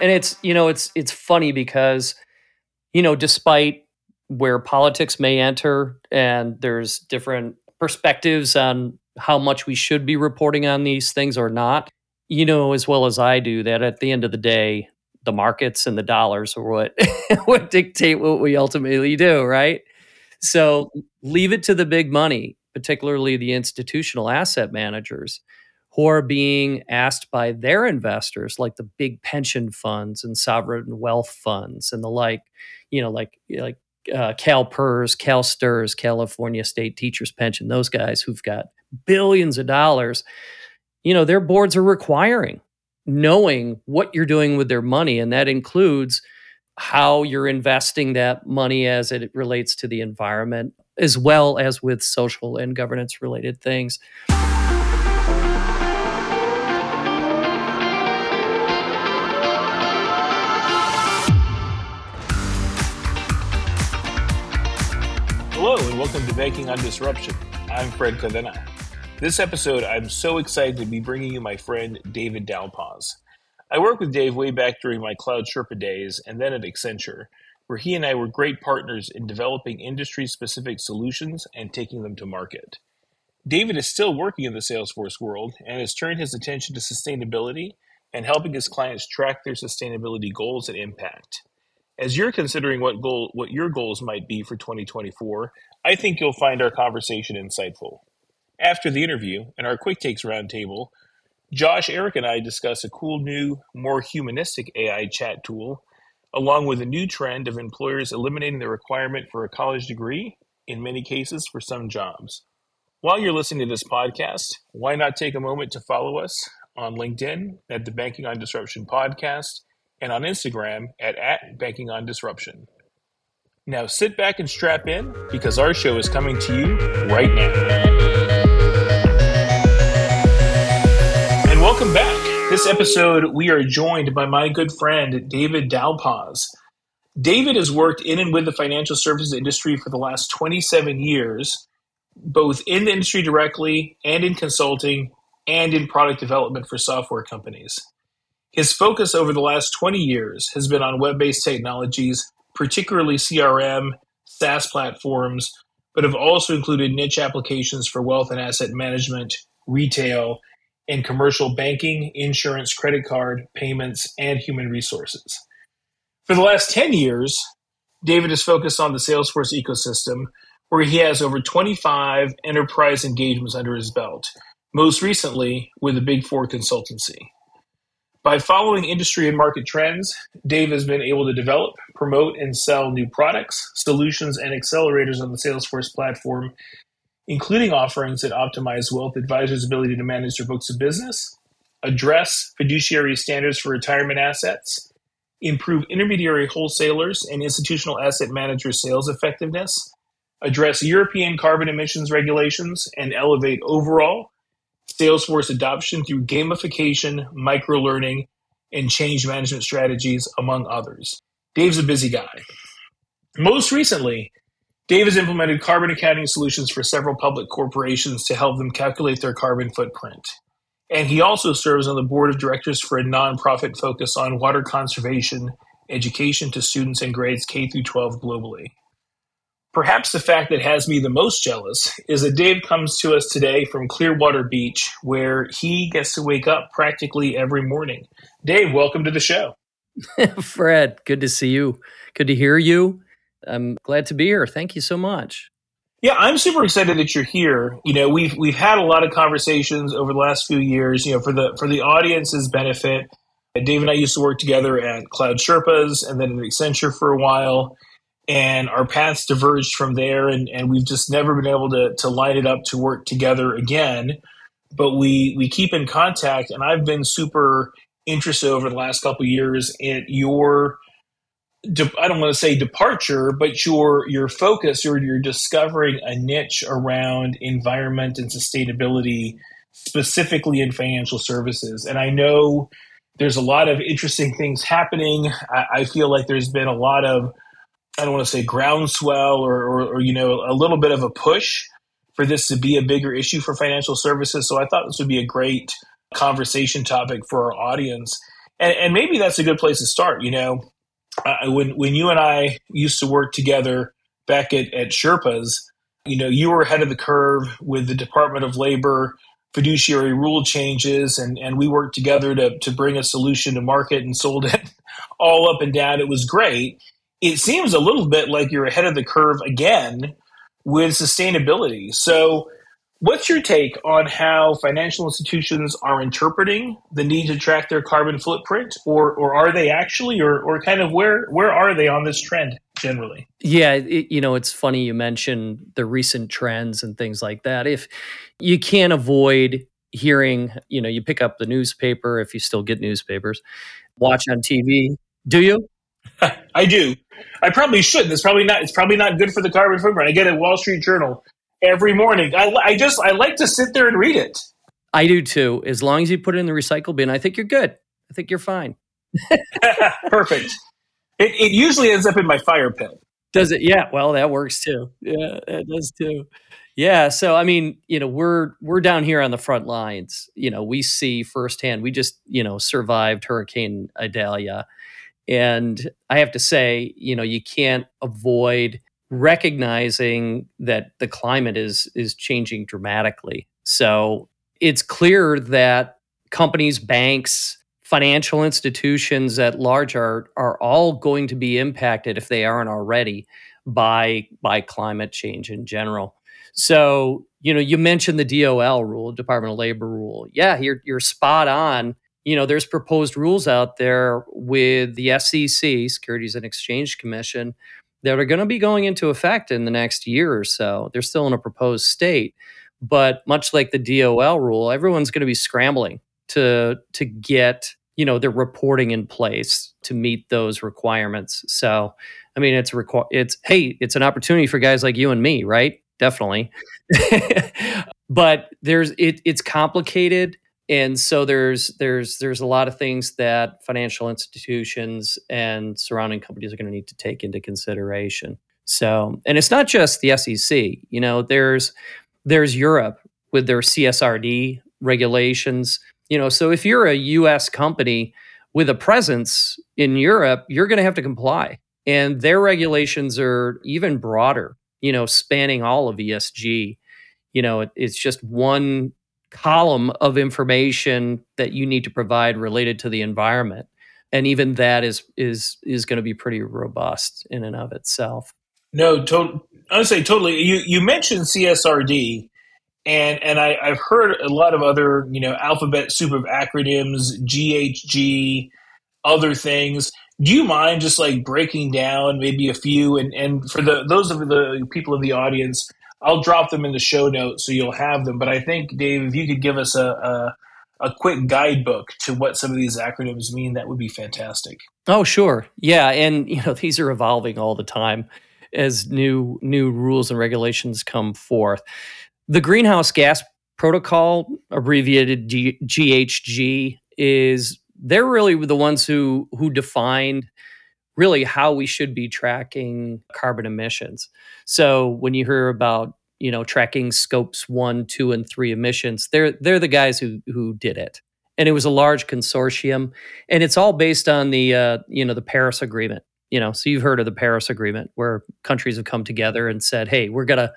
And it's, you know, it's it's funny because, you know, despite where politics may enter and there's different perspectives on how much we should be reporting on these things or not, you know as well as I do that at the end of the day, the markets and the dollars are what what dictate what we ultimately do, right? So leave it to the big money, particularly the institutional asset managers who are being asked by their investors, like the big pension funds and sovereign wealth funds and the like, you know, like like uh, CalPERS, CalSTRS, California State Teachers Pension, those guys who've got billions of dollars, you know, their boards are requiring knowing what you're doing with their money. And that includes how you're investing that money as it relates to the environment, as well as with social and governance related things. Welcome to Banking on Disruption. I'm Fred Cavena. This episode, I'm so excited to be bringing you my friend David Dal Pos. I worked with Dave way back during my Cloud Sherpa days and then at Accenture, where he and I were great partners in developing industry specific solutions and taking them to market. David is still working in the Salesforce world and has turned his attention to sustainability and helping his clients track their sustainability goals and impact. As you're considering what goal what your goals might be for 2024, I think you'll find our conversation insightful. After the interview and our quick takes roundtable, Josh, Eric, and I discuss a cool new, more humanistic AI chat tool, along with a new trend of employers eliminating the requirement for a college degree, in many cases for some jobs. While you're listening to this podcast, why not take a moment to follow us on LinkedIn at the Banking on Disruption podcast and on Instagram at, at Banking on Disruption. Now sit back and strap in because our show is coming to you right now. And welcome back. This episode, we are joined by my good friend, David Dal Pos. David has worked in and with the financial services industry for the last 27 years, both in the industry directly and in consulting and in product development for software companies. His focus over the last 20 years has been on web based technologies, particularly CRM, SaaS platforms, but have also included niche applications for wealth and asset management, retail, and commercial banking, insurance, credit card, payments, and human resources. For the last 10 years, David has focused on the Salesforce ecosystem, where he has over 25 enterprise engagements under his belt, most recently with the Big Four consultancy. By following industry and market trends, Dave has been able to develop, promote, and sell new products, solutions, and accelerators on the Salesforce platform, including offerings that optimize wealth advisors' ability to manage their books of business, address fiduciary standards for retirement assets, improve intermediary wholesalers and institutional asset manager sales effectiveness, address European carbon emissions regulations, and elevate overall Salesforce adoption through gamification, microlearning, and change management strategies, among others. Dave's a busy guy. Most recently, Dave has implemented carbon accounting solutions for several public corporations to help them calculate their carbon footprint. And he also serves on the board of directors for a nonprofit focus on water conservation, education to students in grades K through 12 globally. Perhaps the fact that has me the most jealous is that Dave comes to us today from Clearwater Beach, where he gets to wake up practically every morning. Dave, welcome to the show. Fred, good to see you. Good to hear you. I'm glad to be here. Thank you so much. Yeah, I'm super excited that you're here. You know, we've we've had a lot of conversations over the last few years. You know, for the for the audience's benefit, Dave and I used to work together at Cloud Sherpas and then at Accenture for a while and our paths diverged from there and, and we've just never been able to, to line it up to work together again. But we we keep in contact and i've been super interested over the last couple years in your i don't want to say departure but your your focus or you're discovering a niche around environment and sustainability specifically in financial services. And i know there's a lot of interesting things happening. I, I feel like there's been a lot of I don't want to say groundswell or, or, or, you know a little bit of a push for this to be a bigger issue for financial services. So I thought this would be a great conversation topic for our audience. and, and maybe that's a good place to start. You know, when when you and I used to work together back at, at Sherpas, you know, you were ahead of the curve with the Department of Labor fiduciary rule changes, and, and we worked together to, to bring a solution to market and sold it all up and down. It was great. It seems a little bit like you're ahead of the curve again with sustainability. So, What's your take on how financial institutions are interpreting the need to track their carbon footprint, or or are they actually, or or kind of where where are they on this trend generally? Yeah, it, you know, it's funny you mentioned the recent trends and things like that. If you can't avoid hearing, you know, you pick up the newspaper if you still get newspapers, watch on TV. Do you? I do. I probably shouldn't. It's probably not. It's probably not good for the carbon footprint. I get a Wall Street Journal every morning. I, I just I like to sit there and read it. I do too. As long as you put it in the recycle bin, I think you're good. I think you're fine. Perfect. It, it usually ends up in my fire pit. Does it? Yeah. Well, that works too. Yeah, it does too. Yeah. So I mean, you know, we're we're down here on the front lines. You know, we see firsthand. We just you know survived Hurricane Idalia, and I have to say, you know, you can't avoid recognizing that the climate is is changing dramatically. So it's clear that companies, banks, financial institutions at large are are all going to be impacted if they aren't already by by climate change in general. So, you know, you mentioned the DOL rule, Department of Labor rule. Yeah, you're you're spot on. You know, there's proposed rules out there with the SEC, Securities and Exchange Commission, that are going to be going into effect in the next year or so. They're still in a proposed state, but much like the DOL rule, everyone's going to be scrambling to to get you know their reporting in place to meet those requirements. So, I mean, it's requ- it's hey, it's an opportunity for guys like you and me, right? Definitely. but there's it, it's complicated and so there's there's there's a lot of things that financial institutions and surrounding companies are going to need to take into consideration. So and it's not just the sec you know there's there's europe with their csrd regulations. You know so if you're a us company with a presence in europe you're going to have to comply. And their regulations are even broader you know spanning all of esg you know it, it's just one column of information that you need to provide related to the environment. And even that is is is going to be pretty robust in and of itself. No to- i would say totally. You you mentioned csrd and and I, i've heard a lot of other you know alphabet soup of acronyms ghg other things. Do you mind just like breaking down maybe a few? And and for the those of the people in the audience I'll drop them in the show notes so you'll have them. But I think, Dave, if you could give us a, a a quick guidebook to what some of these acronyms mean, that would be fantastic. Oh, sure. Yeah, and you know, these are evolving all the time as new new rules and regulations come forth. The greenhouse gas protocol, abbreviated G- GHG, is they're really the ones who who defined really how we should be tracking carbon emissions. So when you hear about you know tracking scopes one, two, and three emissions, they're they're the guys who who did it, and it was a large consortium, and it's all based on the uh, you know the Paris Agreement. You know, so you've heard of the Paris Agreement, where countries have come together and said, "Hey, we're gonna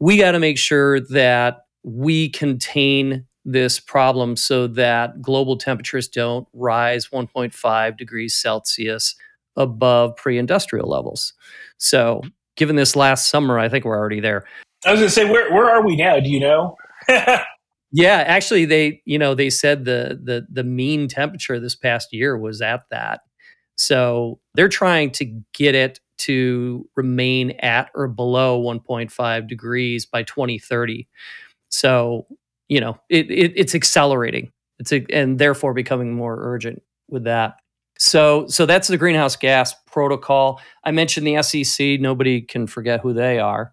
we got to make sure that we contain this problem so that global temperatures don't rise 1.5 degrees Celsius above pre-industrial levels. So, given this last summer, I think we're already there. I was going to say, where where are we now? Do you know? yeah, actually, they you know they said the the the mean temperature this past year was at that. So they're trying to get it to remain at or below 1.5 degrees by 2030. So you know it, it it's accelerating. It's a, and therefore becoming more urgent with that. So, so that's the greenhouse gas protocol. I mentioned the SEC. Nobody can forget who they are.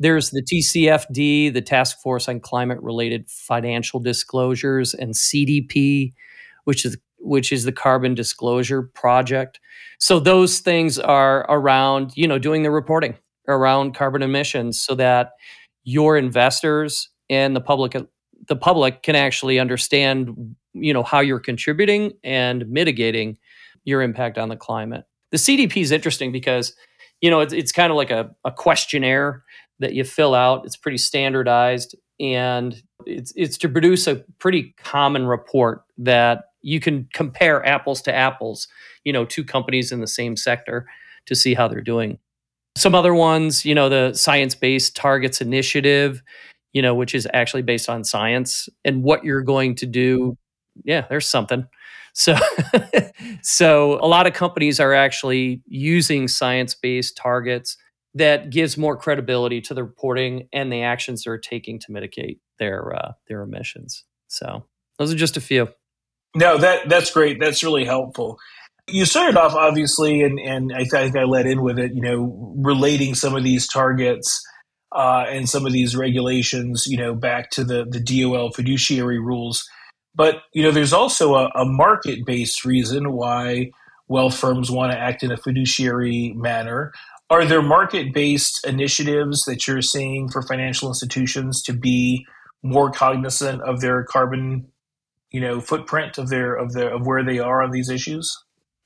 There's the TCFD, the Task Force on Climate Related Financial Disclosures, and CDP, which is which is the Carbon Disclosure Project. So those things are around, you know, doing the reporting around carbon emissions, so that your investors and the public the public can actually understand you know how you're contributing and mitigating your impact on the climate. The CDP is interesting because you know it's, it's kind of like a, a questionnaire that you fill out. It's pretty standardized and it's it's to produce a pretty common report that you can compare apples to apples, you know, two companies in the same sector to see how they're doing. Some other ones, you know, the Science Based Targets Initiative, you know, which is actually based on science and what you're going to do. Yeah, there's something. So, so a lot of companies are actually using science-based targets that gives more credibility to the reporting and the actions they're taking to mitigate their uh, their emissions. So, those are just a few. No, that that's great. That's really helpful. You started off obviously, and and I think I led in with it. You know, relating some of these targets uh, and some of these regulations, you know, back to the the DOL fiduciary rules. But you know, there's also a, a market based reason why wealth firms want to act in a fiduciary manner. Are there market based initiatives that you're seeing for financial institutions to be more cognizant of their carbon, you know, footprint of their of their of where they are on these issues?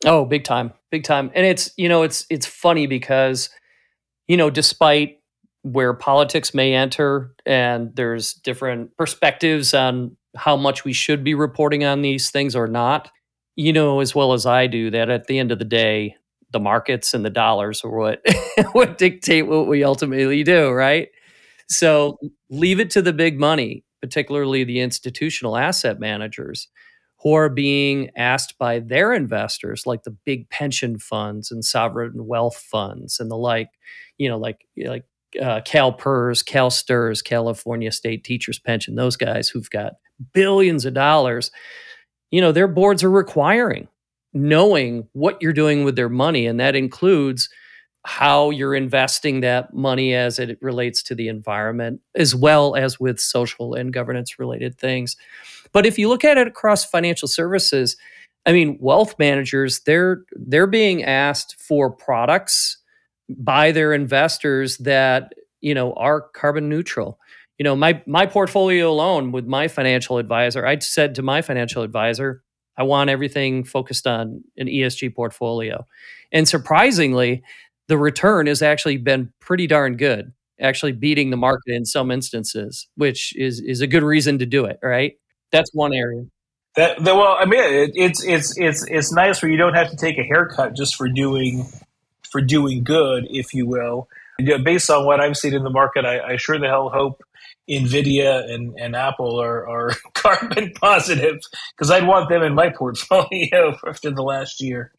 Oh, big time, big time. And it's you know it's it's funny because you know despite where politics may enter and there's different perspectives on how much we should be reporting on these things or not you know as well as i do that at the end of the day the markets and the dollars are what what dictate what we ultimately do right? So leave it to the big money particularly the institutional asset managers who are being asked by their investors like the big pension funds and sovereign wealth funds and the like you know like like uh, CalPERS, CalSTRS, California State Teachers Pension, those guys who've got billions of dollars, you know, their boards are requiring knowing what you're doing with their money. And that includes how you're investing that money as it relates to the environment, as well as with social and governance related things. But if you look at it across financial services, I mean, wealth managers, they're they're being asked for products by their investors that you know are carbon neutral you know my my portfolio alone with my financial advisor i said to my financial advisor i want everything focused on an esg portfolio. And surprisingly the return has actually been pretty darn good actually beating the market in some instances which is is a good reason to do it right? That's one area. That, that well i mean it, it's it's it's it's nice where you don't have to take a haircut just for doing for doing good, if you will. Based on what I've seen in the market, I, I sure the hell hope Nvidia and, and Apple are, are carbon positive because I'd want them in my portfolio after the last year.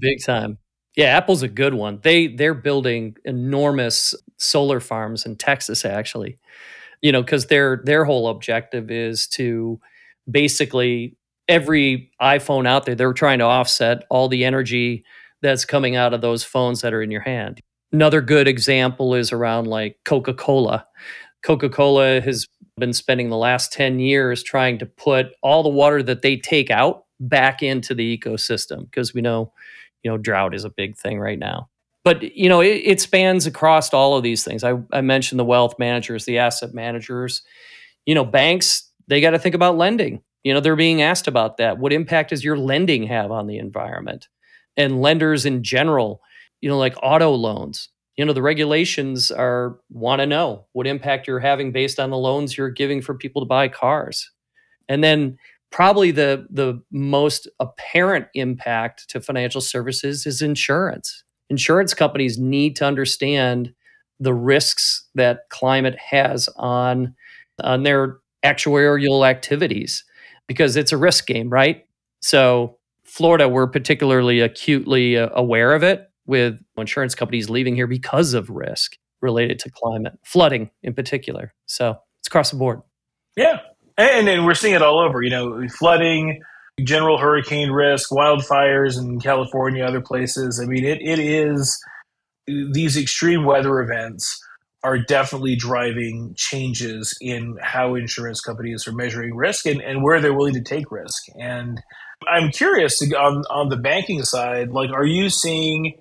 Big time. Yeah, Apple's a good one. They they're building enormous solar farms in Texas actually. You know, cuz their their whole objective is to basically every iPhone out there they're trying to offset all the energy that's coming out of those phones that are in your hand. Another good example is around like Coca Cola. Coca Cola has been spending the last 10 years trying to put all the water that they take out back into the ecosystem because we know, you know, drought is a big thing right now. But, you know, it, it spans across all of these things. I, I mentioned the wealth managers, the asset managers. You know, banks, they got to think about lending. You know, they're being asked about that. What impact does your lending have on the environment? and lenders in general, you know, like auto loans. You know, the regulations are want to know what impact you're having based on the loans you're giving for people to buy cars. And then probably the the most apparent impact to financial services is insurance. Insurance companies need to understand the risks that climate has on on their actuarial activities because it's a risk game, right? So Florida, we're particularly acutely uh, aware of it with insurance companies leaving here because of risk related to climate, flooding in particular. So it's across the board. Yeah. And, and we're seeing it all over, you know, flooding, general hurricane risk, wildfires in California, other places. I mean, it, it is these extreme weather events are definitely driving changes in how insurance companies are measuring risk and, and where they're willing to take risk. And I'm curious on on the banking side, like, are you seeing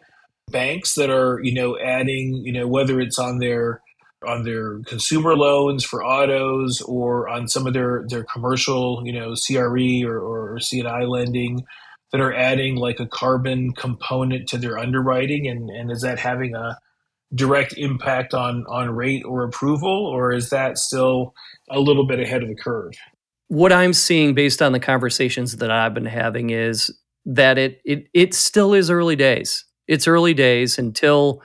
banks that are you know adding you know whether it's on their on their consumer loans for autos or on some of their, their commercial, you know, CRE or, or CNI lending that are adding like a carbon component to their underwriting? And, and is that having a direct impact on, on rate or approval, or is that still a little bit ahead of the curve? What I'm seeing based on the conversations that I've been having is that it it it still is early days. It's early days until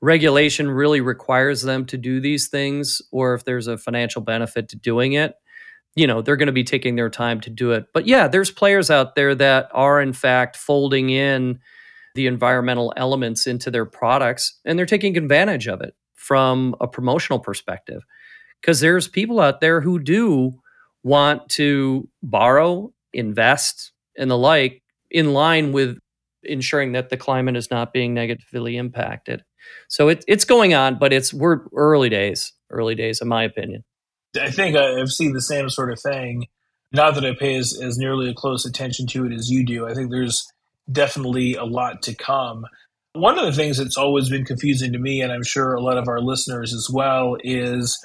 regulation really requires them to do these things or if there's a financial benefit to doing it you know they're going to be taking their time to do it. But yeah there's players out there that are in fact folding in the environmental elements into their products and they're taking advantage of it from a promotional perspective. Because there's people out there who do want to borrow invest and the like in line with ensuring that the climate is not being negatively impacted so it, it's going on, but it's we're early days, early days, in my opinion. I think I've seen the same sort of thing. Not that I pay as, as nearly a close attention to it as you do. I think there's definitely a lot to come. One of the things that's always been confusing to me, and I'm sure a lot of our listeners as well, is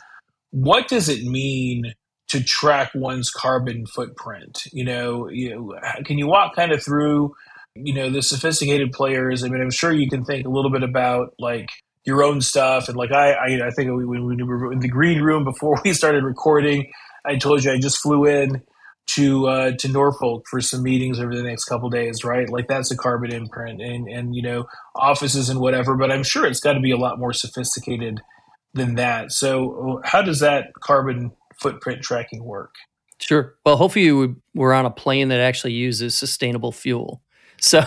what does it mean to track one's carbon footprint? You know, you can you walk kind of through you know the sophisticated players i mean i'm sure you can think a little bit about like your own stuff. And like i i, I think when we were in the green room before we started recording. I told you i just flew in to uh, to norfolk for some meetings over the next couple days right? Like that's a carbon imprint and and you know offices and whatever but i'm sure it's got to be a lot more sophisticated than that. So how does that carbon footprint tracking work? Sure. Well, hopefully we're on a plane that actually uses sustainable fuel. So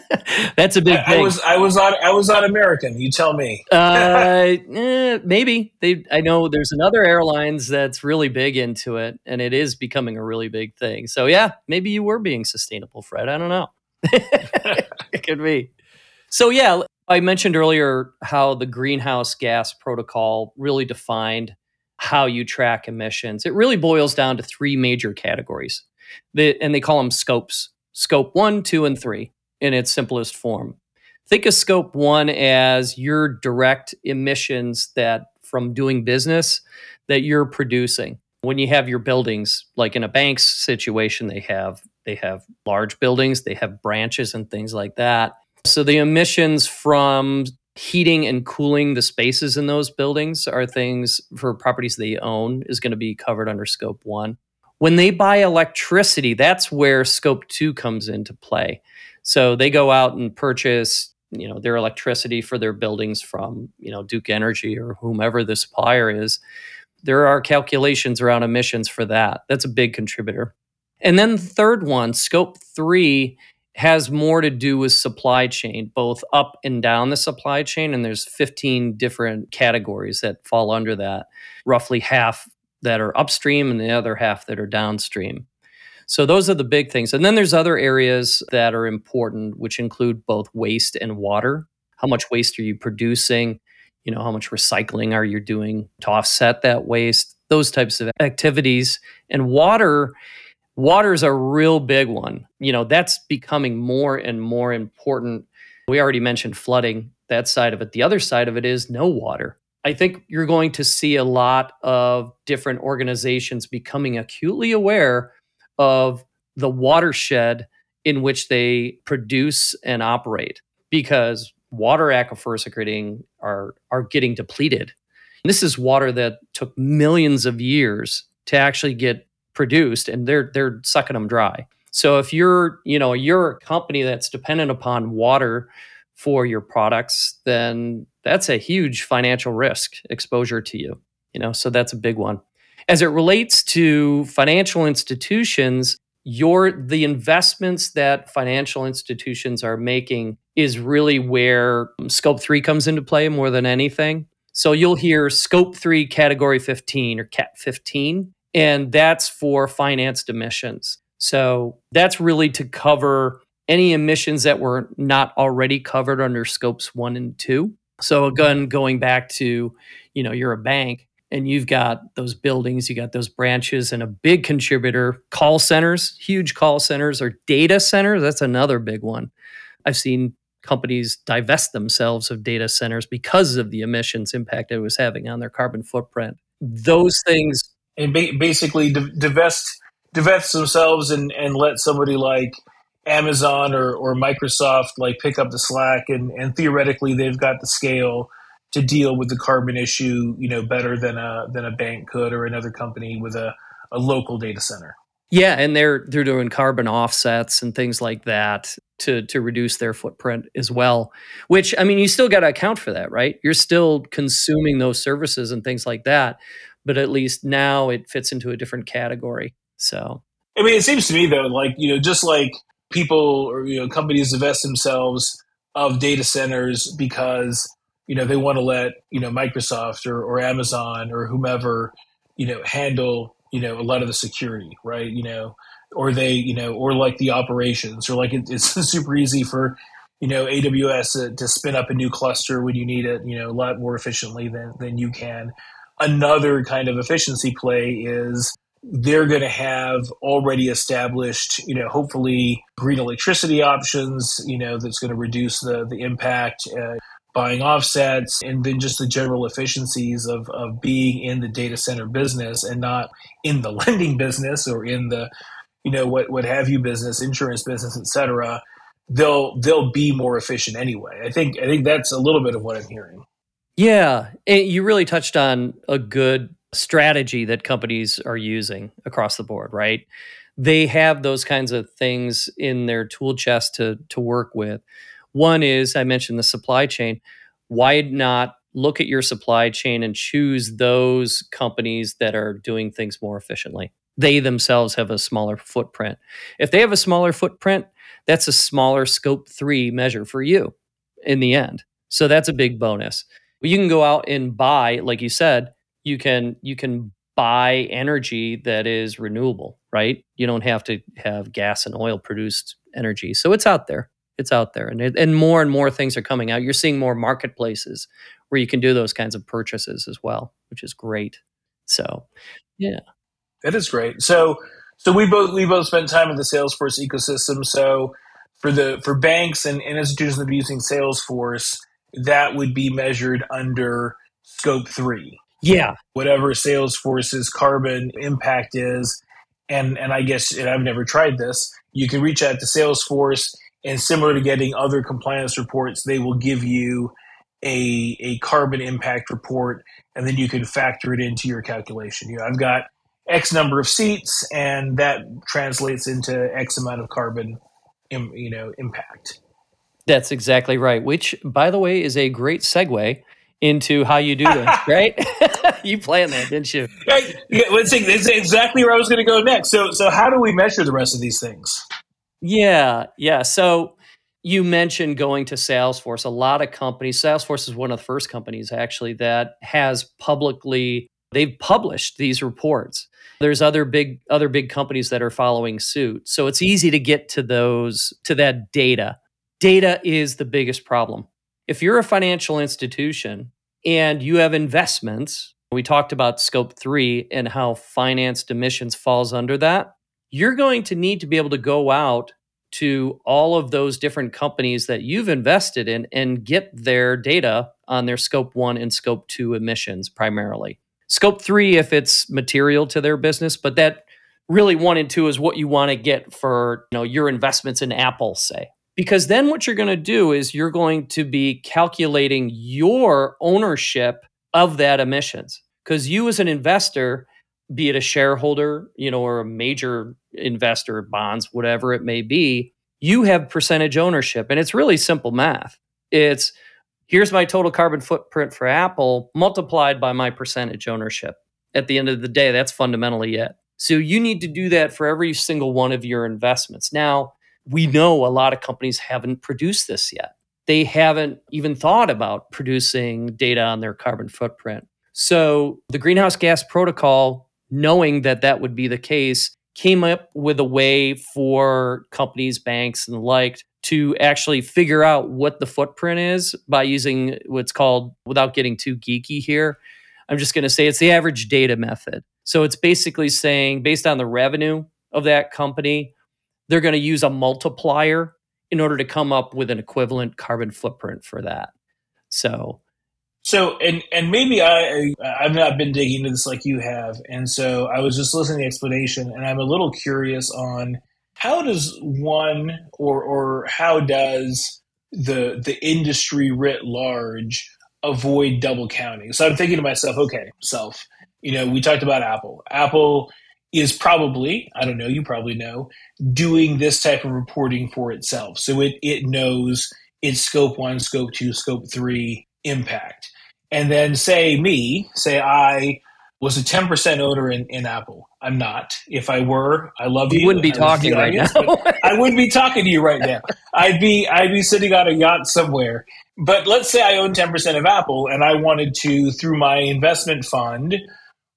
that's a big I, thing. I was I was on I was on American. You tell me. uh, eh, maybe they. I know there's another airlines that's really big into it, and it is becoming a really big thing. So yeah, maybe you were being sustainable, Fred. I don't know. it could be. So yeah, I mentioned earlier how the greenhouse gas protocol really defined how you track emissions. It really boils down to three major categories, and they call them scopes scope one, two, and three in its simplest form. Think of scope one as your direct emissions that from doing business that you're producing. When you have your buildings, like in a bank's situation, they have they have large buildings, they have branches and things like that. So the emissions from heating and cooling the spaces in those buildings are things for properties they own is going to be covered under scope 1 when they buy electricity, that's where scope two comes into play. So they go out and purchase, you know, their electricity for their buildings from, you know, Duke Energy or whomever the supplier is. There are calculations around emissions for that. That's a big contributor. And then the third one, scope three, has more to do with supply chain, both up and down the supply chain. And there's 15 different categories that fall under that. Roughly half that are upstream and the other half that are downstream. So those are the big things. And then there's other areas that are important, which include both waste and water. How much waste are you producing? You know, how much recycling are you doing to offset that waste? Those types of activities. And water, water is a real big one. You know, that's becoming more and more important. We already mentioned flooding, that side of it. The other side of it is no water. I think you're going to see a lot of different organizations becoming acutely aware of the watershed in which they produce and operate because water aquifers are getting are are getting depleted. This is water that took millions of years to actually get produced and they're they're sucking them dry. So if you're, you know, you're a company that's dependent upon water for your products, then that's a huge financial risk exposure to you. You know, so that's a big one. As it relates to financial institutions, your the investments that financial institutions are making is really where scope 3 comes into play more than anything. So you'll hear scope 3 category 15 or cat 15 and that's for financed emissions. So that's really to cover any emissions that were not already covered under scopes one and two. So again, going back to, you know, you're a bank and you've got those buildings, you got those branches, and a big contributor, call centers, huge call centers or data centers. That's another big one. I've seen companies divest themselves of data centers because of the emissions impact it was having on their carbon footprint. Those things and ba- basically divest divest themselves and, and let somebody like Amazon or, or Microsoft like pick up the slack and, and theoretically they've got the scale to deal with the carbon issue, you know, better than a than a bank could or another company with a, a local data center. Yeah, and they're they're doing carbon offsets and things like that to to reduce their footprint as well. Which I mean, you still got to account for that, right? You're still consuming those services and things like that, but at least now it fits into a different category. So, I mean, it seems to me though, like you know, just like people or you know companies divest themselves of data centers because you know they want to let you know Microsoft or, or Amazon or whomever you know handle you know a lot of the security right? You know or they you know or like the operations or like it, it's super easy for you know aws to, to, spin up a new cluster when you need it you know a lot more efficiently than than you can. Another kind of efficiency play is they're going to have already established you know hopefully green electricity options you know that's going to reduce the the impact uh, buying offsets, and then just the general efficiencies of, of being in the data center business and not in the lending business or in the, you know, what, what have you business, insurance business, et cetera, they'll they'll be more efficient anyway. I think I think that's a little bit of what I'm hearing. Yeah, you really touched on a good strategy that companies are using across the board, right? They have those kinds of things in their tool chest to to work with. One is I mentioned the supply chain. Why not look at your supply chain and choose those companies that are doing things more efficiently? They themselves have a smaller footprint. If they have a smaller footprint, that's a smaller scope three measure for you in the end. So that's a big bonus. You can go out and buy, like you said, you can you can buy energy that is renewable, right? You don't have to have gas and oil produced energy. So it's out there. It's out there. And, and more and more things are coming out. You're seeing more marketplaces where you can do those kinds of purchases as well which is great. So yeah. That is great. So so we both we both spent time in the salesforce ecosystem. So for the for banks and, and institutions that are using salesforce that would be measured under scope three yeah whatever salesforce's carbon impact is and and i guess and i've never tried this you can reach out to salesforce and similar to getting other compliance reports, they will give you a, a carbon impact report, and then you can factor it into your calculation. You know, I've got X number of seats, and that translates into X amount of carbon, you know, impact. That's exactly right. Which, by the way, is a great segue into how you do this, right? you planned that, didn't you? Right. Yeah, let's see. That's exactly where I was going to go next. So, so how do we measure the rest of these things? Yeah, yeah. So you mentioned going to Salesforce. A lot of companies, Salesforce is one of the first companies actually that has publicly they've published these reports. There's other big other big companies that are following suit. So it's easy to get to those to that data. Data is the biggest problem. If you're a financial institution and you have investments, we talked about scope 3 and how financed emissions falls under that you're going to need to be able to go out to all of those different companies that you've invested in and get their data on their scope 1 and scope 2 emissions primarily. Scope 3 if it's material to their business, but that really 1 and 2 is what you want to get for, you know, your investments in Apple say. Because then what you're going to do is you're going to be calculating your ownership of that emissions. Because you as an investor be it a shareholder, you know, or a major investor, bonds, whatever it may be, you have percentage ownership. And it's really simple math. It's here's my total carbon footprint for Apple multiplied by my percentage ownership. At the end of the day, that's fundamentally it. So you need to do that for every single one of your investments. Now, we know a lot of companies haven't produced this yet. They haven't even thought about producing data on their carbon footprint. So the greenhouse gas protocol knowing that that would be the case, came up with a way for companies, banks, and the like to actually figure out what the footprint is by using what's called, without getting too geeky here, I'm just going to say it's the average data method. So it's basically saying, based on the revenue of that company, they're going to use a multiplier in order to come up with an equivalent carbon footprint for that. So so and and maybe I I've not been digging into this like you have, and so I was just listening to the explanation, and I'm a little curious on how does one or or how does the the industry writ large avoid double counting? So I'm thinking to myself, okay, self, you know, we talked about Apple. Apple is probably, I don't know, you probably know, doing this type of reporting for itself. So it it knows its scope one, scope two, scope three impact. And then say me, say I was a 10% owner in, in Apple. I'm not. If I were, I love you. You wouldn't be talking right now. I wouldn't be talking to you right now. I'd be I'd be sitting on a yacht somewhere. But let's say I own 10% of Apple and I wanted to through my investment fund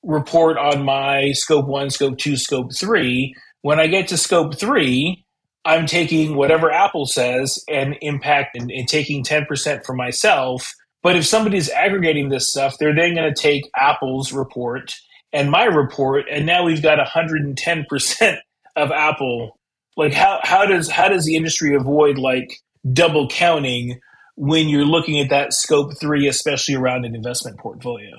report on my scope 1, scope 2, scope 3. When I get to scope 3, I'm taking whatever Apple says and impact and, and taking 10% for myself but if somebody's aggregating this stuff, they're then going to take Apple's report and my report, and now we've got 110% of Apple. Like how how does how does the industry avoid like double counting when you're looking at that scope three, especially around an investment portfolio?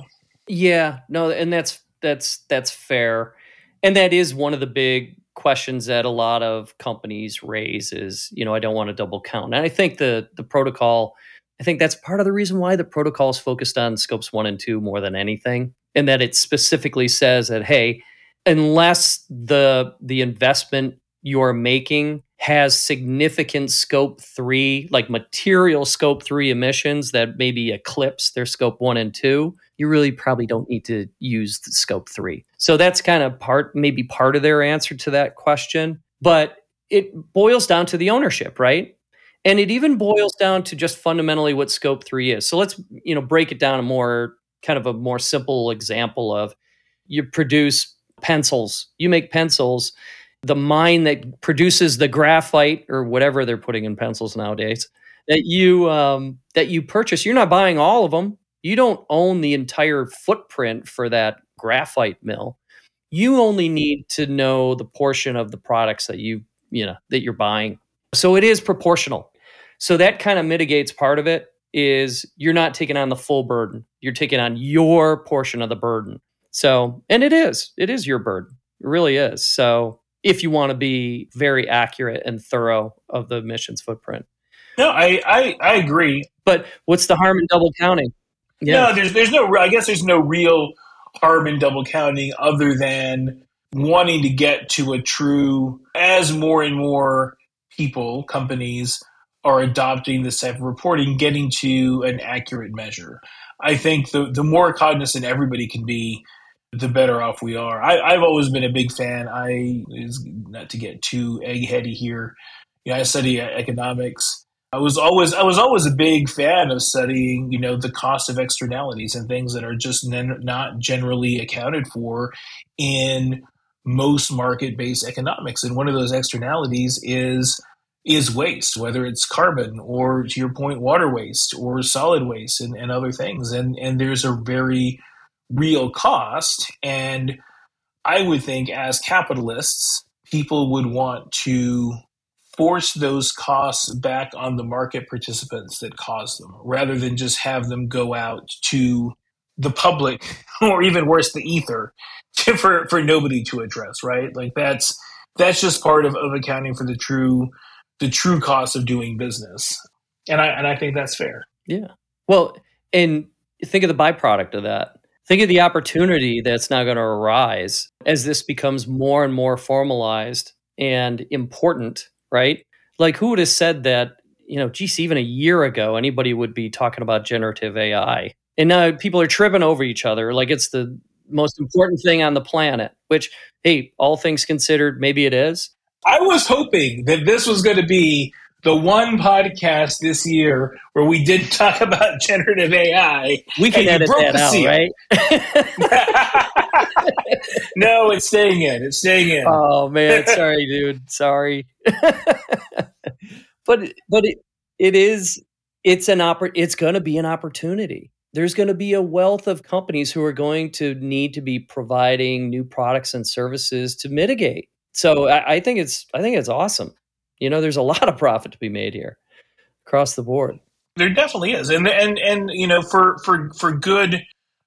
Yeah, no, and that's that's that's fair, and that is one of the big questions that a lot of companies raise. Is you know I don't want to double count, and I think the the protocol I think that's part of the reason why the protocol is focused on scopes one and two more than anything, and that it specifically says that hey, unless the the investment you're making has significant scope three, like material scope three emissions that maybe eclipse their scope one and two, you really probably don't need to use the scope three. So that's kind of part, maybe part of their answer to that question. But it boils down to the ownership, right? And it even boils down to just fundamentally what scope three is. So let's, you know, break it down a more kind of a more simple example of you produce pencils, you make pencils. The mine that produces the graphite or whatever they're putting in pencils nowadays that you um, that you purchase, you're not buying all of them. You don't own the entire footprint for that graphite mill. You only need to know the portion of the products that you you know that you're buying. So it is proportional. So that kind of mitigates part of it is you're not taking on the full burden. You're taking on your portion of the burden. So, and it is, it is your burden. It really is. So, if you want to be very accurate and thorough of the emissions footprint. No, I, I, I agree. But what's the harm in double counting? Yeah. No, there's there's no I guess there's no real harm in double counting other than wanting to get to a true as more and more people, companies are adopting this type of reporting, getting to an accurate measure. I think the the more cognizant everybody can be, the better off we are. I, have always been a big fan. I is not to get too eggheady here. You know, I study economics. I was always I was always a big fan of studying, you know, the cost of externalities and things that are just not generally accounted for in most market-based economics. And one of those externalities is is waste, whether it's carbon or to your point, water waste or solid waste and, and other things. And and there's a very real cost. And I would think as capitalists, people would want to force those costs back on the market participants that caused them rather than just have them go out to the public or even worse the ether for, for nobody to address right like that's that's just part of, of accounting for the true the true cost of doing business. And I and I think that's fair. Yeah. Well, and think of the byproduct of that. Think of the opportunity that's now going to arise as this becomes more and more formalized and important, right? Like who would have said that, you know, geez, even a year ago, anybody would be talking about generative AI. And now people are tripping over each other like it's the most important thing on the planet, which, hey, all things considered, maybe it is. I was hoping that this was going to be the one podcast this year where we did talk about generative AI. We can edit that out, right? no, it's staying in. It's staying in. Oh man, sorry, dude. Sorry. but but it, it is it's an oppor- it's going to be an opportunity. There's going to be a wealth of companies who are going to need to be providing new products and services to mitigate so I, I think it's I think it's awesome. You know, there's a lot of profit to be made here across the board. There definitely is, and and and you know, for for for good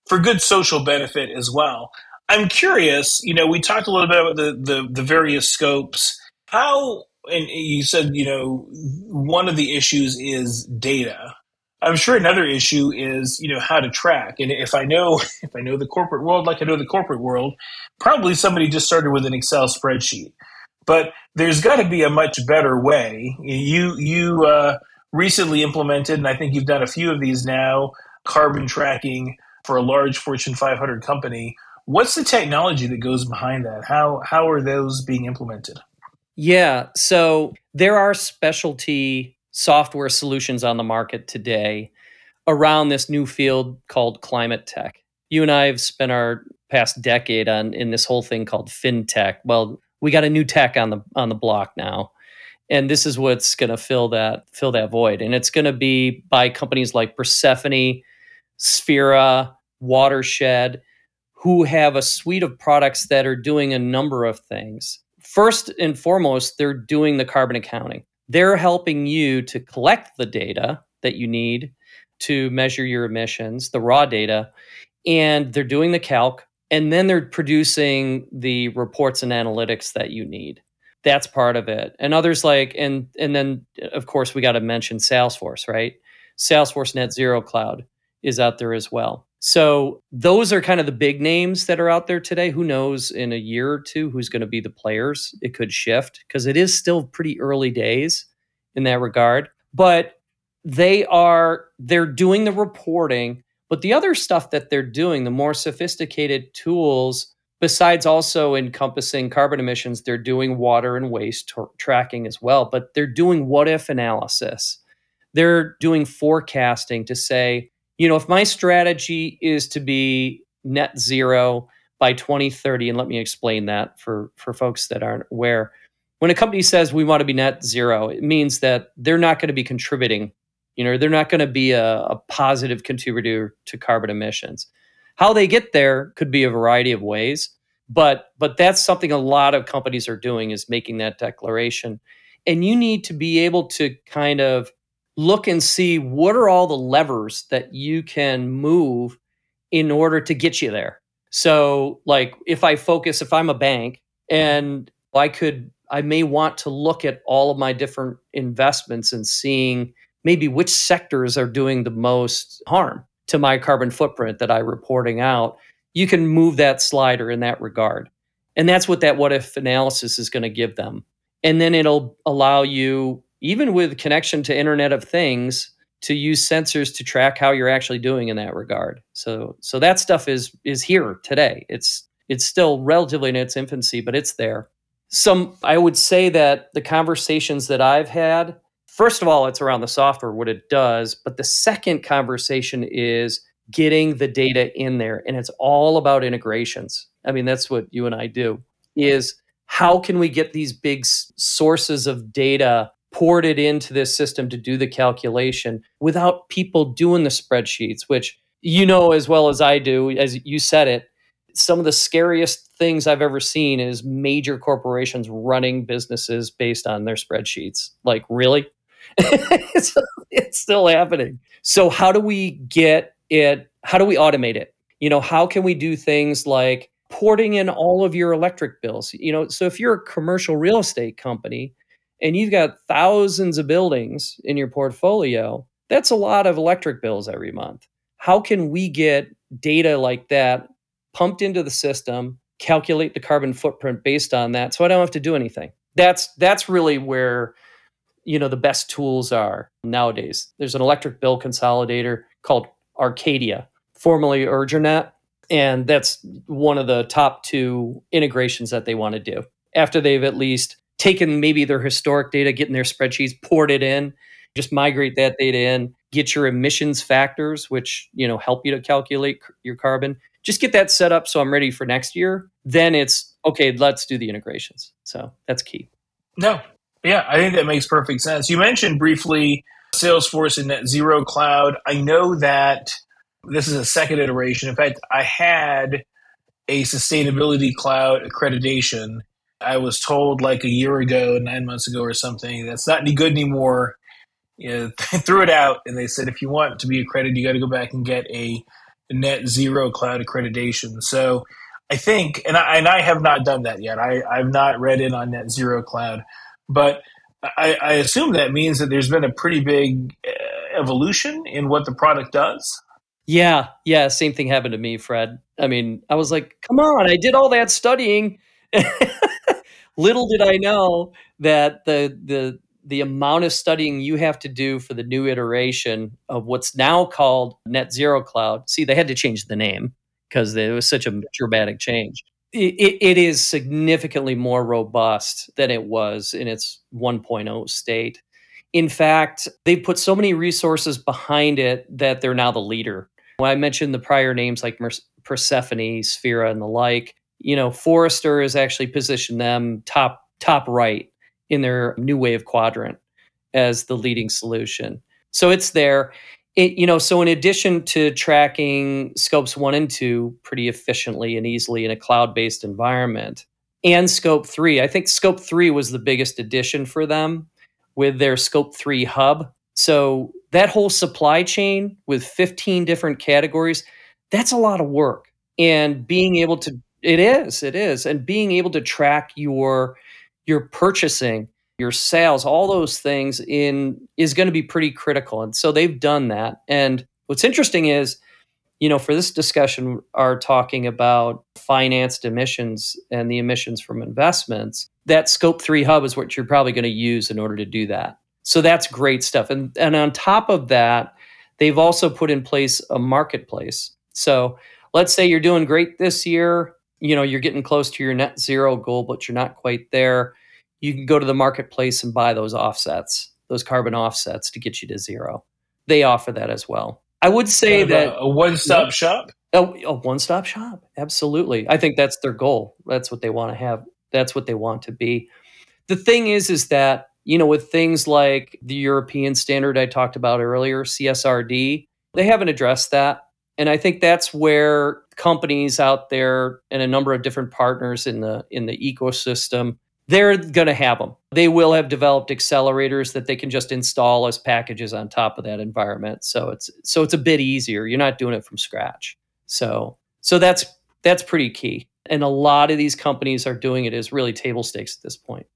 for good social benefit as well. I'm curious. You know, we talked a little bit about the the, the various scopes. How and you said you know one of the issues is data. I'm sure another issue is you know how to track. And if I know if I know the corporate world like I know the corporate world, probably somebody just started with an Excel spreadsheet. But there's got to be a much better way. You you uh, recently implemented, and I think you've done a few of these now, carbon tracking for a large Fortune 500 company. What's the technology that goes behind that? How how are those being implemented? Yeah, so there are specialty software solutions on the market today around this new field called climate tech. You and I have spent our past decade on in this whole thing called fintech. Well, we got a new tech on the on the block now. And this is what's going to fill that fill that void. And it's going to be by companies like Persefoni sphera watershed who have a suite of products that are doing a number of things. First and foremost they're doing the carbon accounting. They're helping you to collect the data that you need to measure your emissions the raw data and they're doing the calc and then they're producing the reports and analytics that you need. That's part of it. And others like and and then of course we got to mention salesforce right? Salesforce net zero cloud is out there as well. So those are kind of the big names that are out there today. Who knows in a year or two who's going to be the players? It could shift because it is still pretty early days in that regard. But they are they're doing the reporting but the other stuff that they're doing, the more sophisticated tools, besides also encompassing carbon emissions, they're doing water and waste tracking as well. But they're doing what if analysis. They're doing forecasting to say, you know, if my strategy is to be net zero by 2030, and let me explain that for, for folks that aren't aware. When a company says we want to be net zero, it means that they're not going to be contributing you know, they're not going to be a, a positive contributor to carbon emissions. How they get there could be a variety of ways, but but that's something a lot of companies are doing is making that declaration. And you need to be able to kind of look and see what are all the levers that you can move in order to get you there. So, like if I focus, if I'm a bank and I could, I may want to look at all of my different investments and seeing maybe which sectors are doing the most harm to my carbon footprint that I'm reporting out, you can move that slider in that regard. And that's what that what if analysis is going to give them. And then it'll allow you, even with connection to Internet of Things, to use sensors to track how you're actually doing in that regard. So so that stuff is is here today. It's it's still relatively in its infancy, but it's there. Some I would say that the conversations that I've had first of all, it's around the software, what it does. But the second conversation is getting the data in there. And it's all about integrations. I mean, that's what you and I do is how can we get these big sources of data ported into this system to do the calculation without people doing the spreadsheets, which you know as well as I do, as you said it, some of the scariest things I've ever seen is major corporations running businesses based on their spreadsheets. Like, really? it's, it's still happening. So how do we get it? How do we automate it? You know, how can we do things like porting in all of your electric bills? You know, so if you're a commercial real estate company and you've got thousands of buildings in your portfolio, that's a lot of electric bills every month. How can we get data like that pumped into the system, calculate the carbon footprint based on that so I don't have to do anything? That's that's really where you know the best tools are nowadays. There's an electric bill consolidator called Arcadia, formerly Urjanet, and that's one of the top two integrations that they want to do. After they've at least taken maybe their historic data, getting their spreadsheets, poured it in, just migrate that data in, get your emissions factors, which you know help you to calculate your carbon. Just get that set up so I'm ready for next year. Then it's okay. Let's do the integrations. So that's key. No, yeah, I think that makes perfect sense. You mentioned briefly Salesforce and Net Zero Cloud. I know that this is a second iteration. In fact, I had a sustainability cloud accreditation I was told like a year ago, nine months ago or something, that's not any good anymore. You know, threw it out and they said if you want to be accredited, you got to go back and get a net zero cloud accreditation. So I think, and I, and I have not done that yet. I, I've not read in on net zero cloud, but I, I assume that means that there's been a pretty big uh, evolution in what the product does. Yeah, yeah, same thing happened to me, Fred. I mean, I was like, come on, I did all that studying. Little did I know that the the the amount of studying you have to do for the new iteration of what's now called Net Zero Cloud. See, they had to change the name because it was such a dramatic change. It, it, is significantly more robust than it was in its 1.0 state. In fact, they put so many resources behind it that they're now the leader. When I mentioned the prior names like Persefoni, Sphera, and the like, you know, Forrester has actually positioned them top top right in their new wave quadrant as the leading solution. So it's there. It, you know, so in addition to tracking scopes one and two pretty efficiently and easily in a cloud-based environment, and scope three, I think scope three was the biggest addition for them with their scope three hub. So that whole supply chain with 15 different categories, that's a lot of work. And being able to it is, it is. And being able to track your your purchasing, your sales, all those things in is going to be pretty critical. And so they've done that. And what's interesting is, you know, for this discussion are talking about financed emissions and the emissions from investments. That scope 3 hub is what you're probably going to use in order to do that. So that's great stuff. And and on top of that, they've also put in place a marketplace. So let's say you're doing great this year you know you're getting close to your net zero goal but you're not quite there you can go to the marketplace and buy those offsets those carbon offsets to get you to zero. They offer that as well. I would say kind that a, one-stop shop? A, a one-stop shop. Absolutely. I think that's their goal. That's what they want to have. That's what they want to be. The thing is is that you know with things like the european standard i talked about earlier csrd they haven't addressed that. And I think that's where companies out there and a number of different partners in the in the ecosystem they're going to have them. They will have developed accelerators that they can just install as packages on top of that environment. So it's so it's a bit easier. You're not doing it from scratch. So so that's that's pretty key. And a lot of these companies are doing it as really table stakes at this point.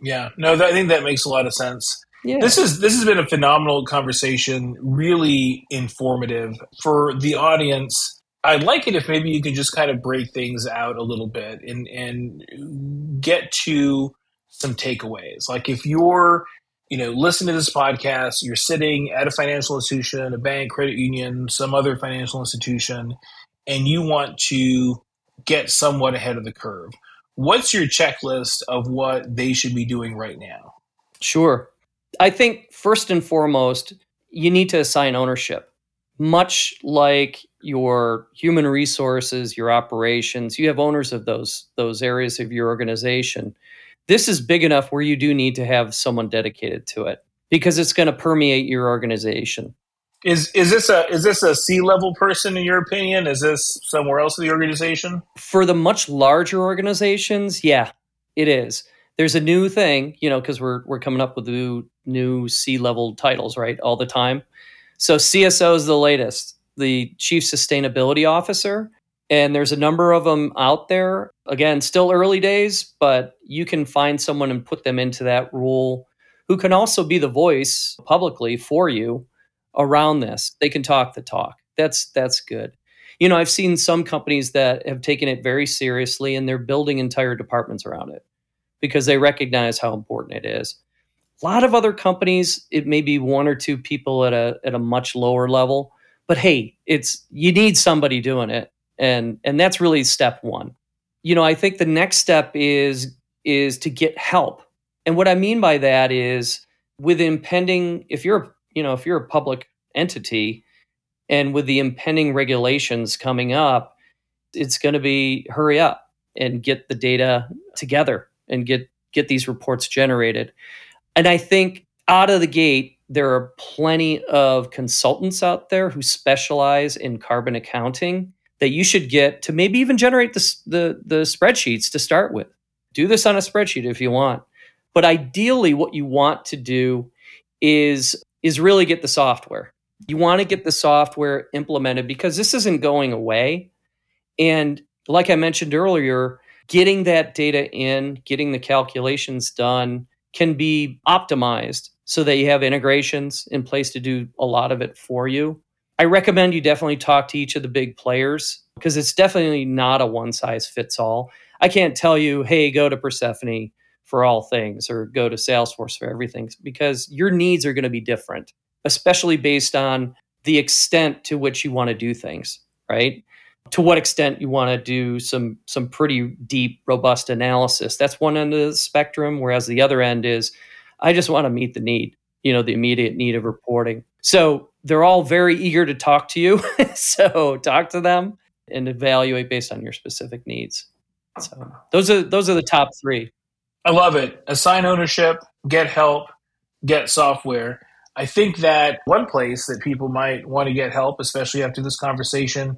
Yeah, no, I think that makes a lot of sense. Yeah. This is this has been a phenomenal conversation, really informative for the audience. I'd like it if maybe you could just kind of break things out a little bit and and get to some takeaways. Like if you're, you know, listening to this podcast, you're sitting at a financial institution, a bank, credit union, some other financial institution, and you want to get somewhat ahead of the curve. What's your checklist of what they should be doing right now? Sure. I think first and foremost, you need to assign ownership. Much like your human resources, your operations, you have owners of those those areas of your organization. This is big enough where you do need to have someone dedicated to it because it's going to permeate your organization. Is is this a is this a C level person in your opinion? Is this somewhere else in the organization? For the much larger organizations, yeah, it is there's a new thing, you know, because we're we're coming up with new new C level titles, right, all the time. So CSO is the latest, the Chief Sustainability Officer, and there's a number of them out there. Again, still early days, but you can find someone and put them into that role who can also be the voice publicly for you around this. They can talk the talk. That's that's good. You know, I've seen some companies that have taken it very seriously and they're building entire departments around it because they recognize how important it is. A lot of other companies, it may be one or two people at a at a much lower level, but hey, it's you need somebody doing it, and and that's really step one. You know, I think the next step is is to get help, and what I mean by that is with impending if you're you know if you're a public entity, and with the impending regulations coming up, it's going to be hurry up and get the data together and get get these reports generated. And I think out of the gate, there are plenty of consultants out there who specialize in carbon accounting that you should get to maybe even generate the, the, the spreadsheets to start with. do this on a spreadsheet if you want. But ideally, what you want to do is is really get the software. You want to get the software implemented because this isn't going away. And like I mentioned earlier, getting that data in, getting the calculations done can be optimized so that you have integrations in place to do a lot of it for you. I recommend you definitely talk to each of the big players because it's definitely not a one size fits all. I can't tell you, hey, go to Persefoni for all things or go to Salesforce for everything because your needs are going to be different, especially based on the extent to which you want to do things, right? To what extent you want to do some some pretty deep, robust analysis. That's one end of the spectrum, whereas the other end is I just want to meet the need, you know, the immediate need of reporting. So they're all very eager to talk to you. so talk to them and evaluate based on your specific needs. So those are those are the top three. I love it. Assign ownership, get help, get software. I think that one place that people might want to get help, especially after this conversation,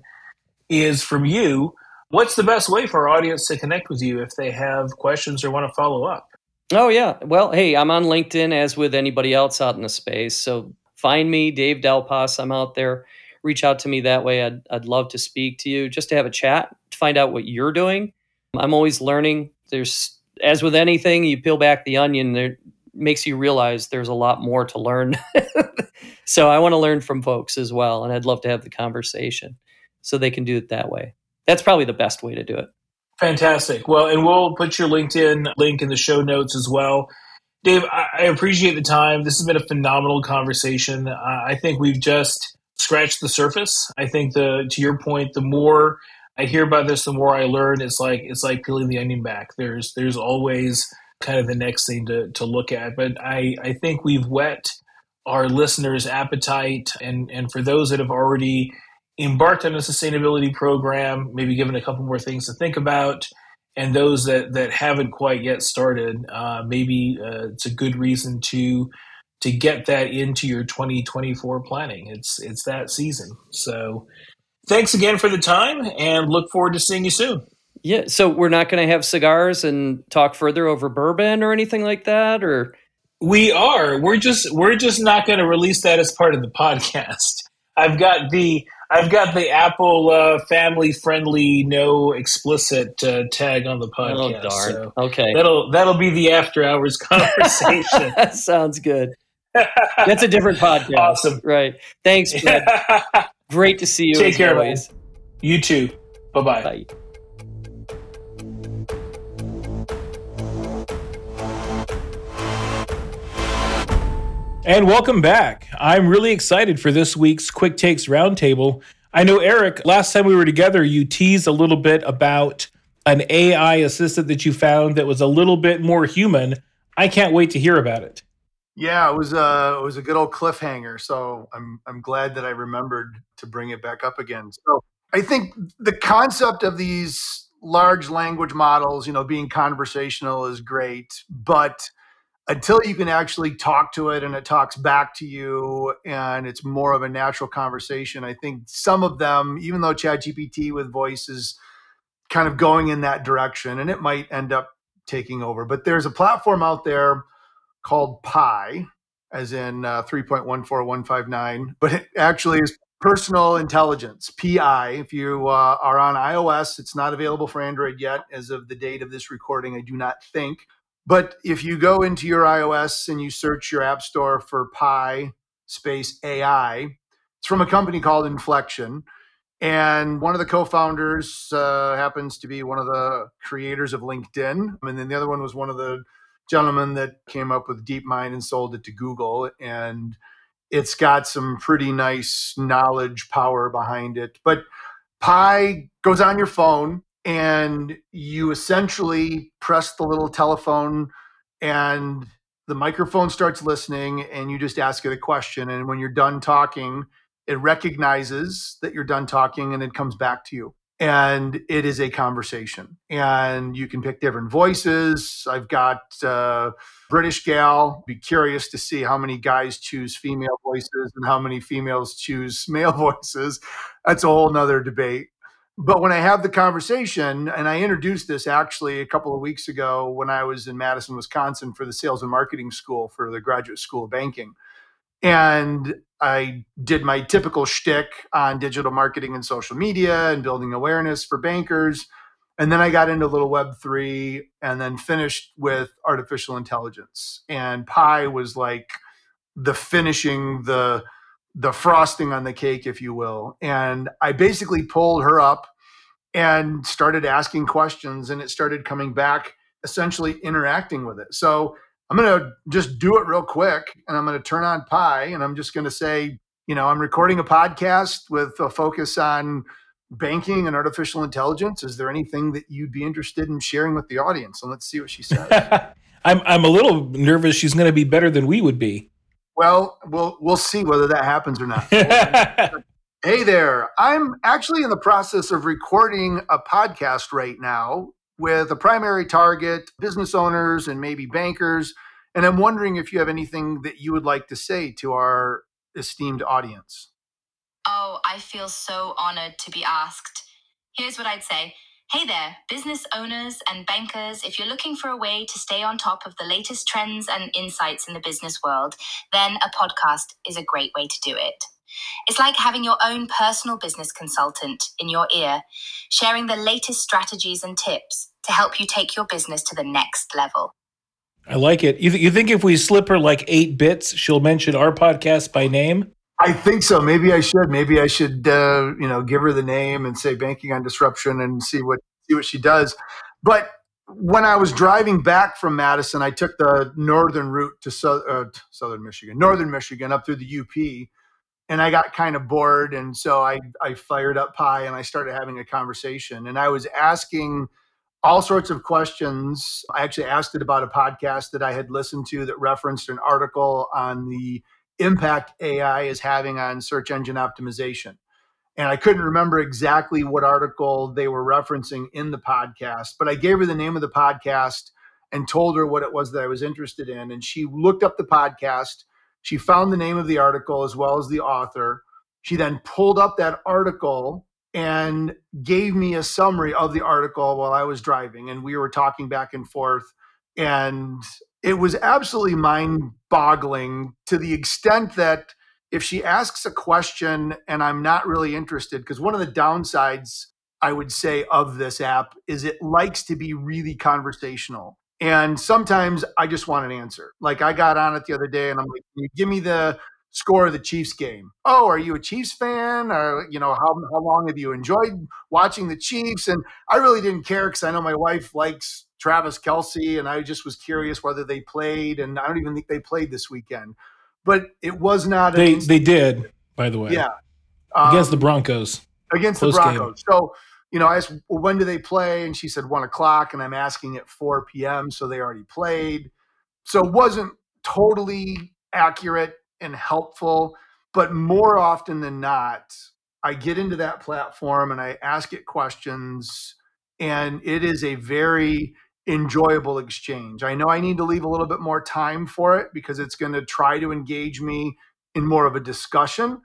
is from you. What's the best way for our audience to connect with you if they have questions or want to follow up? Oh yeah. Well, hey, I'm on LinkedIn as with anybody else out in the space. So find me, Dave Dal Pos. I'm out there. Reach out to me that way. I'd, I'd love to speak to you just to have a chat, to find out what you're doing. I'm always learning. There's, as with anything, you peel back the onion, there makes you realize there's a lot more to learn. so I want to learn from folks as well. And I'd love to have the conversation so they can do it that way. That's probably the best way to do it. Fantastic. Well, and we'll put your LinkedIn link in the show notes as well. Dave, I, appreciate the time. This has been a phenomenal conversation. I think we've just scratched the surface. I think the to your point, the more I hear about this, the more I learn. It's like it's like peeling the onion back. There's there's always kind of the next thing to, to look at. But I, I think we've whet our listeners' appetite and, and for those that have already embarked on a sustainability program, maybe given a couple more things to think about and those that that haven't quite yet started, uh, maybe uh, it's a good reason to to get that into your 2024 planning. It's it's that season. So, thanks again for the time, and look forward to seeing you soon. Yeah. So we're not going to have cigars and talk further over bourbon or anything like that, or we are. We're just we're just not going to release that as part of the podcast. I've got the I've got the Apple uh, family friendly, no explicit uh, tag on the podcast. Oh darn! So okay, that'll that'll be the after hours conversation. that Sounds good. That's a different podcast. Awesome. Right. Thanks. Great to see you. Take care, always. Man. You too. Bye-bye. Bye. And welcome back. I'm really excited for this week's Quick Takes Roundtable. I know, Eric, last time we were together, you teased a little bit about an AI assistant that you found that was a little bit more human. I can't wait to hear about it. Yeah, it was a uh, it was a good old cliffhanger. So I'm I'm glad that I remembered to bring it back up again. So I think the concept of these large language models, you know, being conversational is great, but until you can actually talk to it and it talks back to you and it's more of a natural conversation i think some of them even though ChatGPT with voice is kind of going in that direction and it might end up taking over but there's a platform out there called pi as in uh, 3.14159 but it actually is personal intelligence pi if you uh, are on ios it's not available for android yet as of the date of this recording i do not think but if you go into your iOS and you search your app store for Pi space AI, it's from a company called Inflection. And one of the co founders uh, happens to be one of the creators of LinkedIn. And then the other one was one of the gentlemen that came up with DeepMind and sold it to Google. And it's got some pretty nice knowledge power behind it. But Pi goes on your phone and you essentially press the little telephone and the microphone starts listening and you just ask it a question. And when you're done talking it recognizes that you're done talking and it comes back to you. And it is a conversation. And you can pick different voices. I've got british gal. Be curious to see how many guys choose female voices and how many females choose male voices. That's a whole nother debate But when I have the conversation, and I introduced this actually a couple of weeks ago when I was in Madison, Wisconsin for the sales and marketing school for the graduate school of banking. And I did my typical shtick on digital marketing and social media and building awareness for bankers. And then I got into little Web3 and then finished with artificial intelligence. And Pi was like the finishing, the the frosting on the cake, if you will. And I basically pulled her up and started asking questions, and it started coming back, essentially interacting with it. So I'm going to just do it real quick, and I'm going to turn on Pi, and I'm just going to say, you know, I'm recording a podcast with a focus on banking and artificial intelligence. Is there anything that you'd be interested in sharing with the audience? And let's see what she says. I'm I'm a little nervous. She's going to be better than we would be. Well, we'll we'll see whether that happens or not. hey there. I'm actually in the process of recording a podcast right now with a primary target, business owners and maybe bankers, and I'm wondering if you have anything that you would like to say to our esteemed audience. Oh, I feel so honored to be asked. Here's what I'd say. Hey there, business owners and bankers. If you're looking for a way to stay on top of the latest trends and insights in the business world, then a podcast is a great way to do it. It's like having your own personal business consultant in your ear, sharing the latest strategies and tips to help you take your business to the next level. I like it. You, th- you think if we slip her like eight bits, she'll mention our podcast by name? I think so. Maybe I should. Maybe I should, uh, you know, give her the name and say "Banking on Disruption" and see what see what she does. But when I was driving back from Madison, I took the northern route to so, uh, southern Michigan, northern Michigan, up through the UP, and I got kind of bored, and so I I fired up Pi and I started having a conversation, and I was asking all sorts of questions. I actually asked it about a podcast that I had listened to that referenced an article on the impact AI is having on search engine optimization. And I couldn't remember exactly what article they were referencing in the podcast, but I gave her the name of the podcast and told her what it was that I was interested in. And she looked up the podcast. She found the name of the article as well as the author. She then pulled up that article and gave me a summary of the article while I was driving. And we were talking back and forth. And it was absolutely mind boggling to the extent that if she asks a question and I'm not really interested, because one of the downsides I would say of this app is it likes to be really conversational. And sometimes I just want an answer. Like I got on it the other day and I'm like, Can you give me the score of the Chiefs game. Oh, are you a Chiefs fan? Or, you know, how, how long have you enjoyed watching the Chiefs? And I really didn't care because I know my wife likes Travis Kelce, and I just was curious whether they played, and I don't even think they played this weekend. But it was not. They they did, by the way. Yeah, against um, the Broncos. Against the Broncos. Game. So you know, I asked, well, when do they play? And she said one o'clock, and I'm asking at 4 p.m. So they already played. So it wasn't totally accurate and helpful, but more often than not, I get into that platform and I ask it questions, and it is a very enjoyable exchange. I know I need to leave a little bit more time for it because it's going to try to engage me in more of a discussion,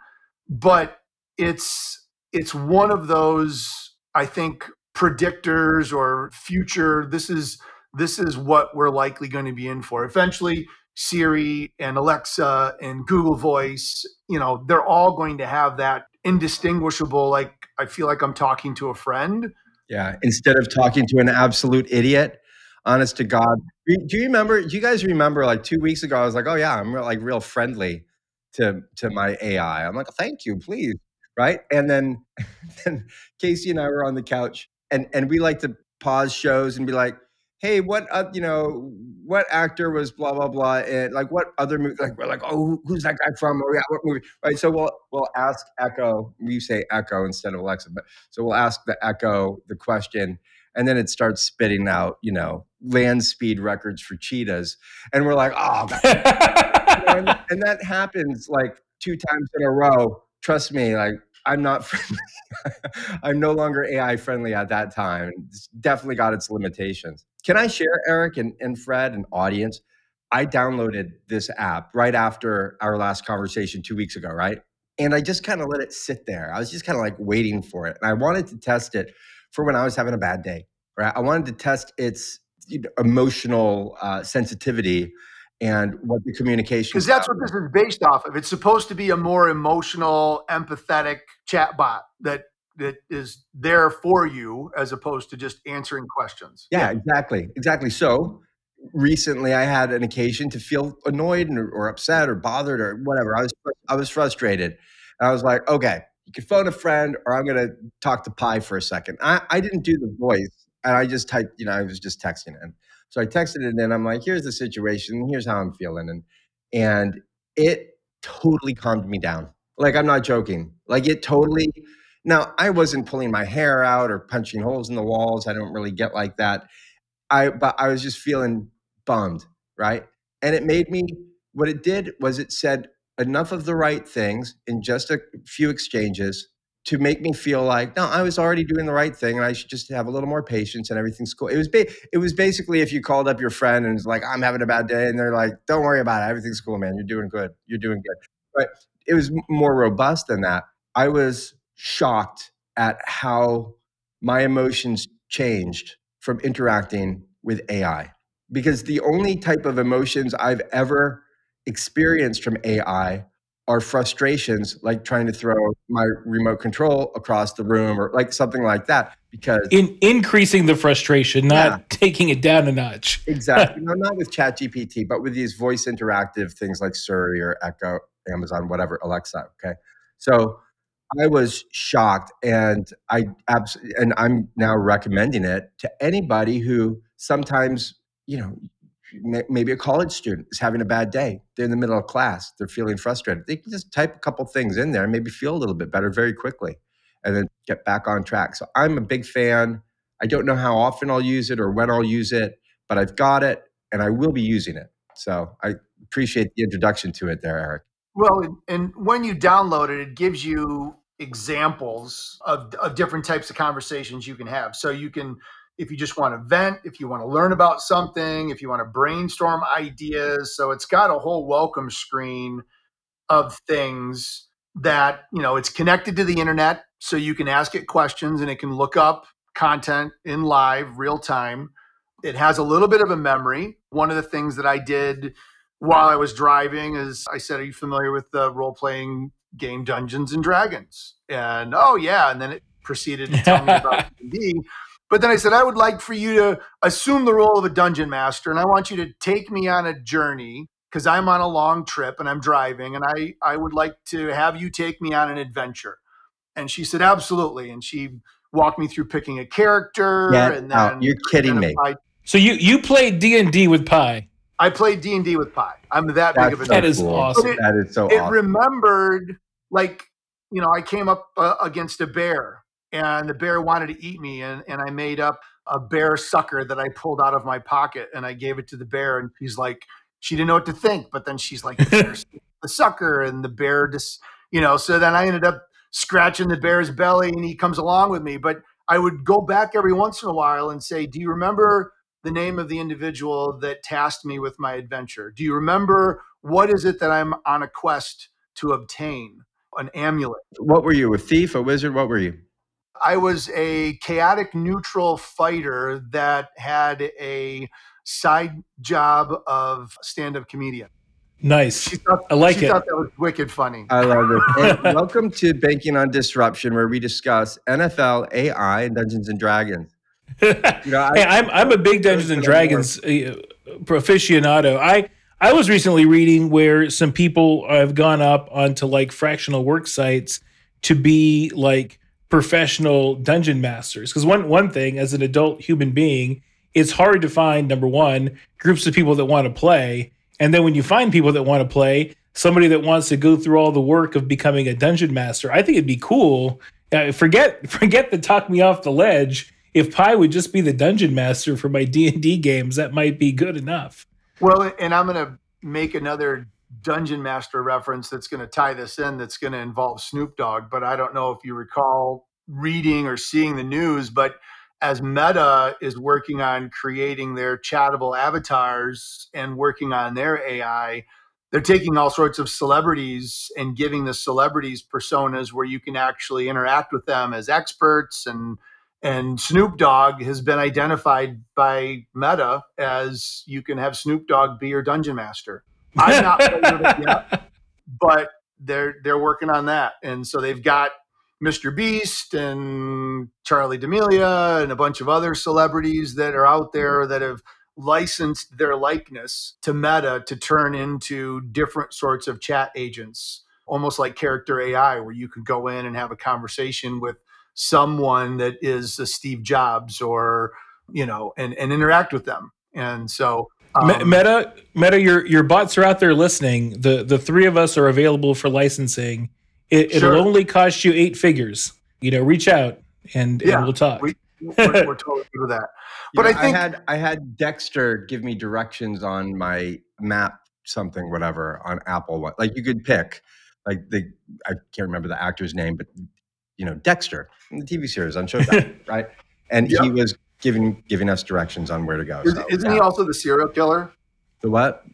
but it's it's one of those I think predictors or future this is this is what we're likely going to be in for. Eventually Siri and Alexa and Google Voice, you know, they're all going to have that indistinguishable like I feel like I'm talking to a friend. Yeah, instead of talking to an absolute idiot, honest to God. Do you remember? Do you guys remember like two weeks ago? I was like, oh yeah, I'm real, like real friendly to to my AI. I'm like, thank you, please, right? And then then Casey and I were on the couch, and and we like to pause shows and be like, hey, what uh, you know, what actor was blah blah blah, and like what other movie? Like we're like, oh, who's that guy from? Oh yeah, what movie? Right. So we'll we'll ask Echo. We say Echo instead of Alexa, but so we'll ask the Echo the question and then it starts spitting out, you know, land speed records for cheetahs, and we're like, oh, and, and, that happens like two times in a row. Trust me, like I'm not friendly. I'm no longer AI friendly at that time. It's definitely got its limitations. Can I share, Eric and, and Fred and audience? I downloaded this app right after our last conversation two weeks ago, right? and I just kind of let it sit there. I was just kind of like waiting for it, and I wanted to test it for when I was having a bad day. Right? I wanted to test its you know, emotional uh, sensitivity and what the communication. Because that's what this is based off of. It's supposed to be a more emotional, empathetic chatbot that that is there for you as opposed to just answering questions. Yeah, exactly, exactly. So recently, I had an occasion to feel annoyed or, or upset or bothered or whatever. I was I was frustrated. And I was like, okay, you can phone a friend, or I'm going to talk to Pi for a second. I, I didn't do the voice, and I just typed. You know, I was just texting it. So I texted it in. I'm like, here's the situation. Here's how I'm feeling, and and it totally calmed me down. Like I'm not joking. Like it totally now, I wasn't pulling my hair out or punching holes in the walls. I don't really get like that. I but I was just feeling bummed, right? And it made me what it did was it said enough of the right things in just a few exchanges to make me feel like no, I was already doing the right thing, and I should just have a little more patience, and everything's cool. It was ba- it was basically if you called up your friend and was like, "I'm having a bad day," and they're like, "Don't worry about it, everything's cool, man. You're doing good. You're doing good." But it was more robust than that. I was shocked at how my emotions changed from interacting with AI. Because the only type of emotions I've ever experienced from AI are frustrations like trying to throw my remote control across the room or like something like that because in increasing the frustration not yeah. taking it down a notch. Exactly. No, not with chat gpt but with these voice interactive things like siri or echo amazon whatever alexa okay? So I was shocked, and I absolutely, and I'm now recommending it to anybody who sometimes, you know, maybe a college student is having a bad day. They're in the middle of class, they're feeling frustrated. They can just type a couple things in there and maybe feel a little bit better very quickly, and then get back on track. So I'm a big fan. I don't know how often I'll use it or when I'll use it, but I've got it, and I will be using it. So I appreciate the introduction to it there, Eric. Well, and when you download it, it gives you examples of, of different types of conversations you can have. So you can, if you just want to vent, if you want to learn about something, if you want to brainstorm ideas. So it's got a whole welcome screen of things that, you know, it's connected to the internet. So you can ask it questions and it can look up content in live, real time. It has a little bit of a memory. One of the things that I did while I was driving is I said, Are you familiar with the role playing game Dungeons and Dragons? And oh, yeah. And then it proceeded to tell me about D&D. But then I said, I would like for you to assume the role of a dungeon master, and I want you to take me on a journey because I'm on a long trip and I'm driving, and I, I would like to have you take me on an adventure. And she said, absolutely. And she walked me through picking a character. Yeah, and then you're kidding me. So you you played D and D with Pi. I played D and D with Pi. I'm that That's big of a. so That is cool. awesome. It- That is so it awesome. remembered like you know i came up uh, against a bear and the bear wanted to eat me and, and i made up a bear sucker that i pulled out of my pocket and i gave it to the bear and she's like she didn't know what to think but then she's like the, the sucker and the bear just you know so then i ended up scratching the bear's belly and he comes along with me but i would go back every once in a while and say do you remember the name of the individual that tasked me with my adventure do you remember what is it that i'm on a quest to obtain an amulet. What were you, a thief, a wizard? What were you? I was a chaotic neutral fighter that had a side job of stand up comedian. Nice. She thought, I like she it. thought that was wicked funny. I love it. And welcome to Banking on Disruption, where we discuss NFL, AI, and Dungeons and Dragons. You know, I- hey, I'm I'm a big Dungeons and Dragons uh, aficionado. I I was recently reading where some people have gone up onto like fractional work sites to be like professional dungeon masters. Because one one thing as an adult human being, it's hard to find number one groups of people that want to play, and then when you find people that want to play, somebody that wants to go through all the work of becoming a dungeon master. I think it'd be cool. Uh, forget forget the talk me off the ledge. If Pi would just be the dungeon master for my D and D games, that might be good enough. Well, and I'm to make another Dungeon Master reference that's going to tie this in that's going to involve Snoop Dogg. But I don't know if you recall reading or seeing the news, but as Meta is working on creating their chattable avatars and working on their AI, they're taking all sorts of celebrities and giving the celebrities personas where you can actually interact with them as experts and and Snoop Dogg has been identified by Meta as you can have Snoop Dogg be your dungeon master. I'm not it yet, but they're they're working on that, and so they've got Mr. Beast and Charlie D'Amelio and a bunch of other celebrities that are out there that have licensed their likeness to Meta to turn into different sorts of chat agents, almost like character AI, where you can go in and have a conversation with someone that is a Steve Jobs or, you know, and, and interact with them. And so um, Meta, Meta, your your bots are out there listening. The the three of us are available for licensing. It, will only cost you eight figures. You know, reach out and, yeah, and we'll talk. We, we're, we're totally good with that. But I think I had I had Dexter give me directions on my map something whatever on Apple. Like you could pick like the I can't remember the actor's name, but you know Dexter in the TV series on Showtime, right? And yep. he was giving giving us directions on where to go. Is, not yeah. he also the serial killer? The what?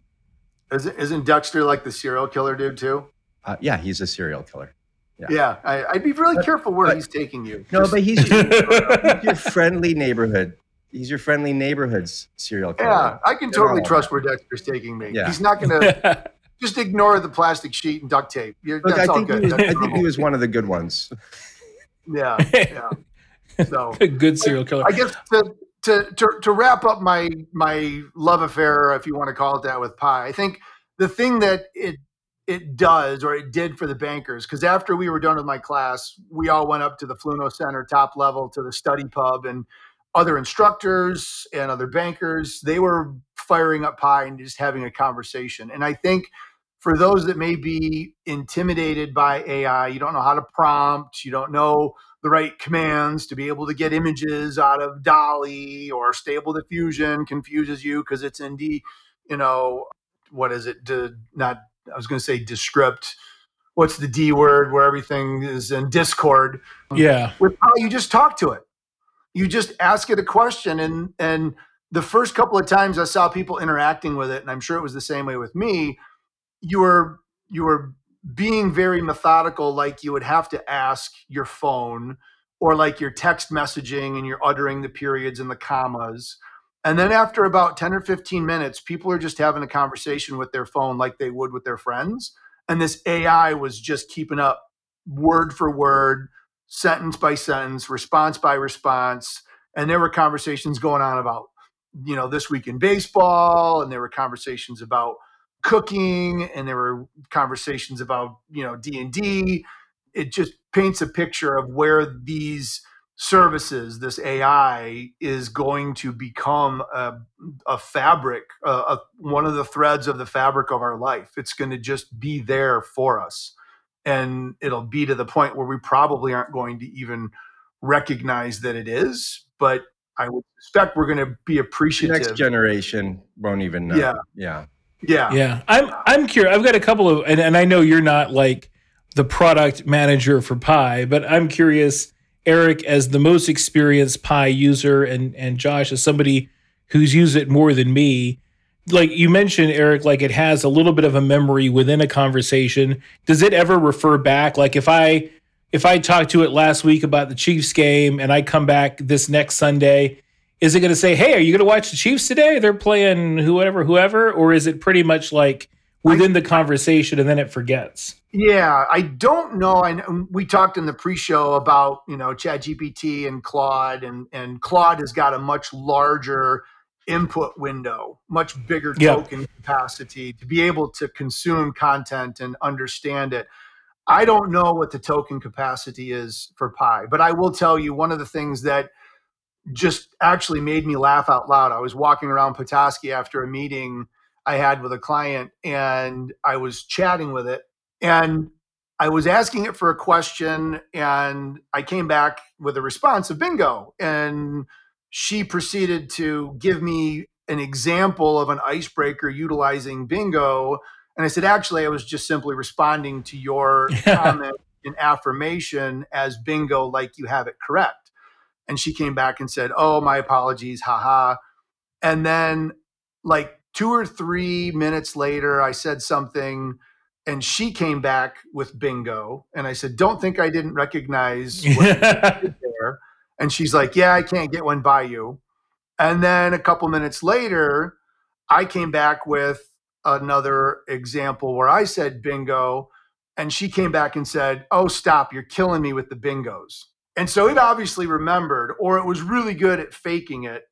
Isn't, isn't Dexter like the serial killer dude too? Uh, yeah, he's a serial killer. Yeah, yeah I, would be really but, careful where but, he's taking you. No, Just, but he's, he's your friendly neighborhood. He's your friendly neighborhood's serial killer. Yeah, I can They're totally trust where Dexter's taking me. Yeah. He's not going to just ignore the plastic sheet and duct tape. You're, Look, that's I all good. Was, I think he was one of the good ones. Yeah, yeah. So a good serial killer. I guess to, to to to wrap up my my love affair, if you want to call it that, with Pi, I think the thing that it it does or it did for the bankers because after we were done with my class we all went up to the fluno center top level to the study pub and other instructors and other bankers they were firing up Pi and just having a conversation and i think for those that may be intimidated by ai you don't know how to prompt you don't know the right commands to be able to get images out of DALL-E or stable diffusion confuses you because it's in D, you know what is it to not I was going to say Descript. What's the D word where everything is in Discord? Yeah. With how you just talk to it. You just ask it a question and and the first couple of times I saw people interacting with it, and I'm sure it was the same way with me, you were you were being very methodical, like you would have to ask your phone, or like your text messaging and you're uttering the periods and the commas. And then after about 10 or 15 minutes, people are just having a conversation with their phone like they would with their friends. And this AI was just keeping up word for word, sentence by sentence, response by response. And there were conversations going on about, you know, this week in baseball, and there were conversations about cooking, and there were conversations about, you know, D&D. It just paints a picture of where these services, this AI is going to become a, a fabric, a, a, one of the threads of the fabric of our life. It's going to just be there for us. And it'll be to the point where we probably aren't going to even recognize that it is. But I would suspect we're going to be appreciative. The next generation won't even know. Yeah. Yeah. Yeah. Yeah. I'm I'm curious. I've got a couple of and, and I know you're not like the product manager for Pi, but I'm curious Eric as the most experienced Pi user and and Josh as somebody who's used it more than me. Like you mentioned, Eric, like it has a little bit of a memory within a conversation. Does it ever refer back? Like if I if I talked to it last week about the Chiefs game and I come back this next Sunday, is it going to say, "Hey, are you going to watch the Chiefs today? They're playing whoever, whoever," or is it pretty much like within I, the conversation and then it forgets? Yeah, I don't know. I we talked in the pre-show about you know ChatGPT and Claude, and and Claude has got a much larger input window, much bigger token capacity to be able to consume content and understand it. I don't know what the token capacity is for Pi, but I will tell you one of the things that just actually made me laugh out loud. I was walking around Petoskey after a meeting I had with a client, and I was chatting with it and I was asking it for a question, and I came back with a response of bingo. And she proceeded to give me an example of an icebreaker utilizing bingo. And I said, actually, I was just simply responding to your comment and affirmation as bingo, like you have it correct. And she came back and said, oh, my apologies, haha. And then, like two or three minutes later, I said something and she came back with bingo. And I said, Don't think I didn't recognize what you did there. And she's like, Yeah, I can't get one by you. And then a couple minutes later, I came back with another example where I said bingo. And she came back and said, Oh, stop, you're killing me with the bingos. And so it obviously remembered, or it was really good at faking it,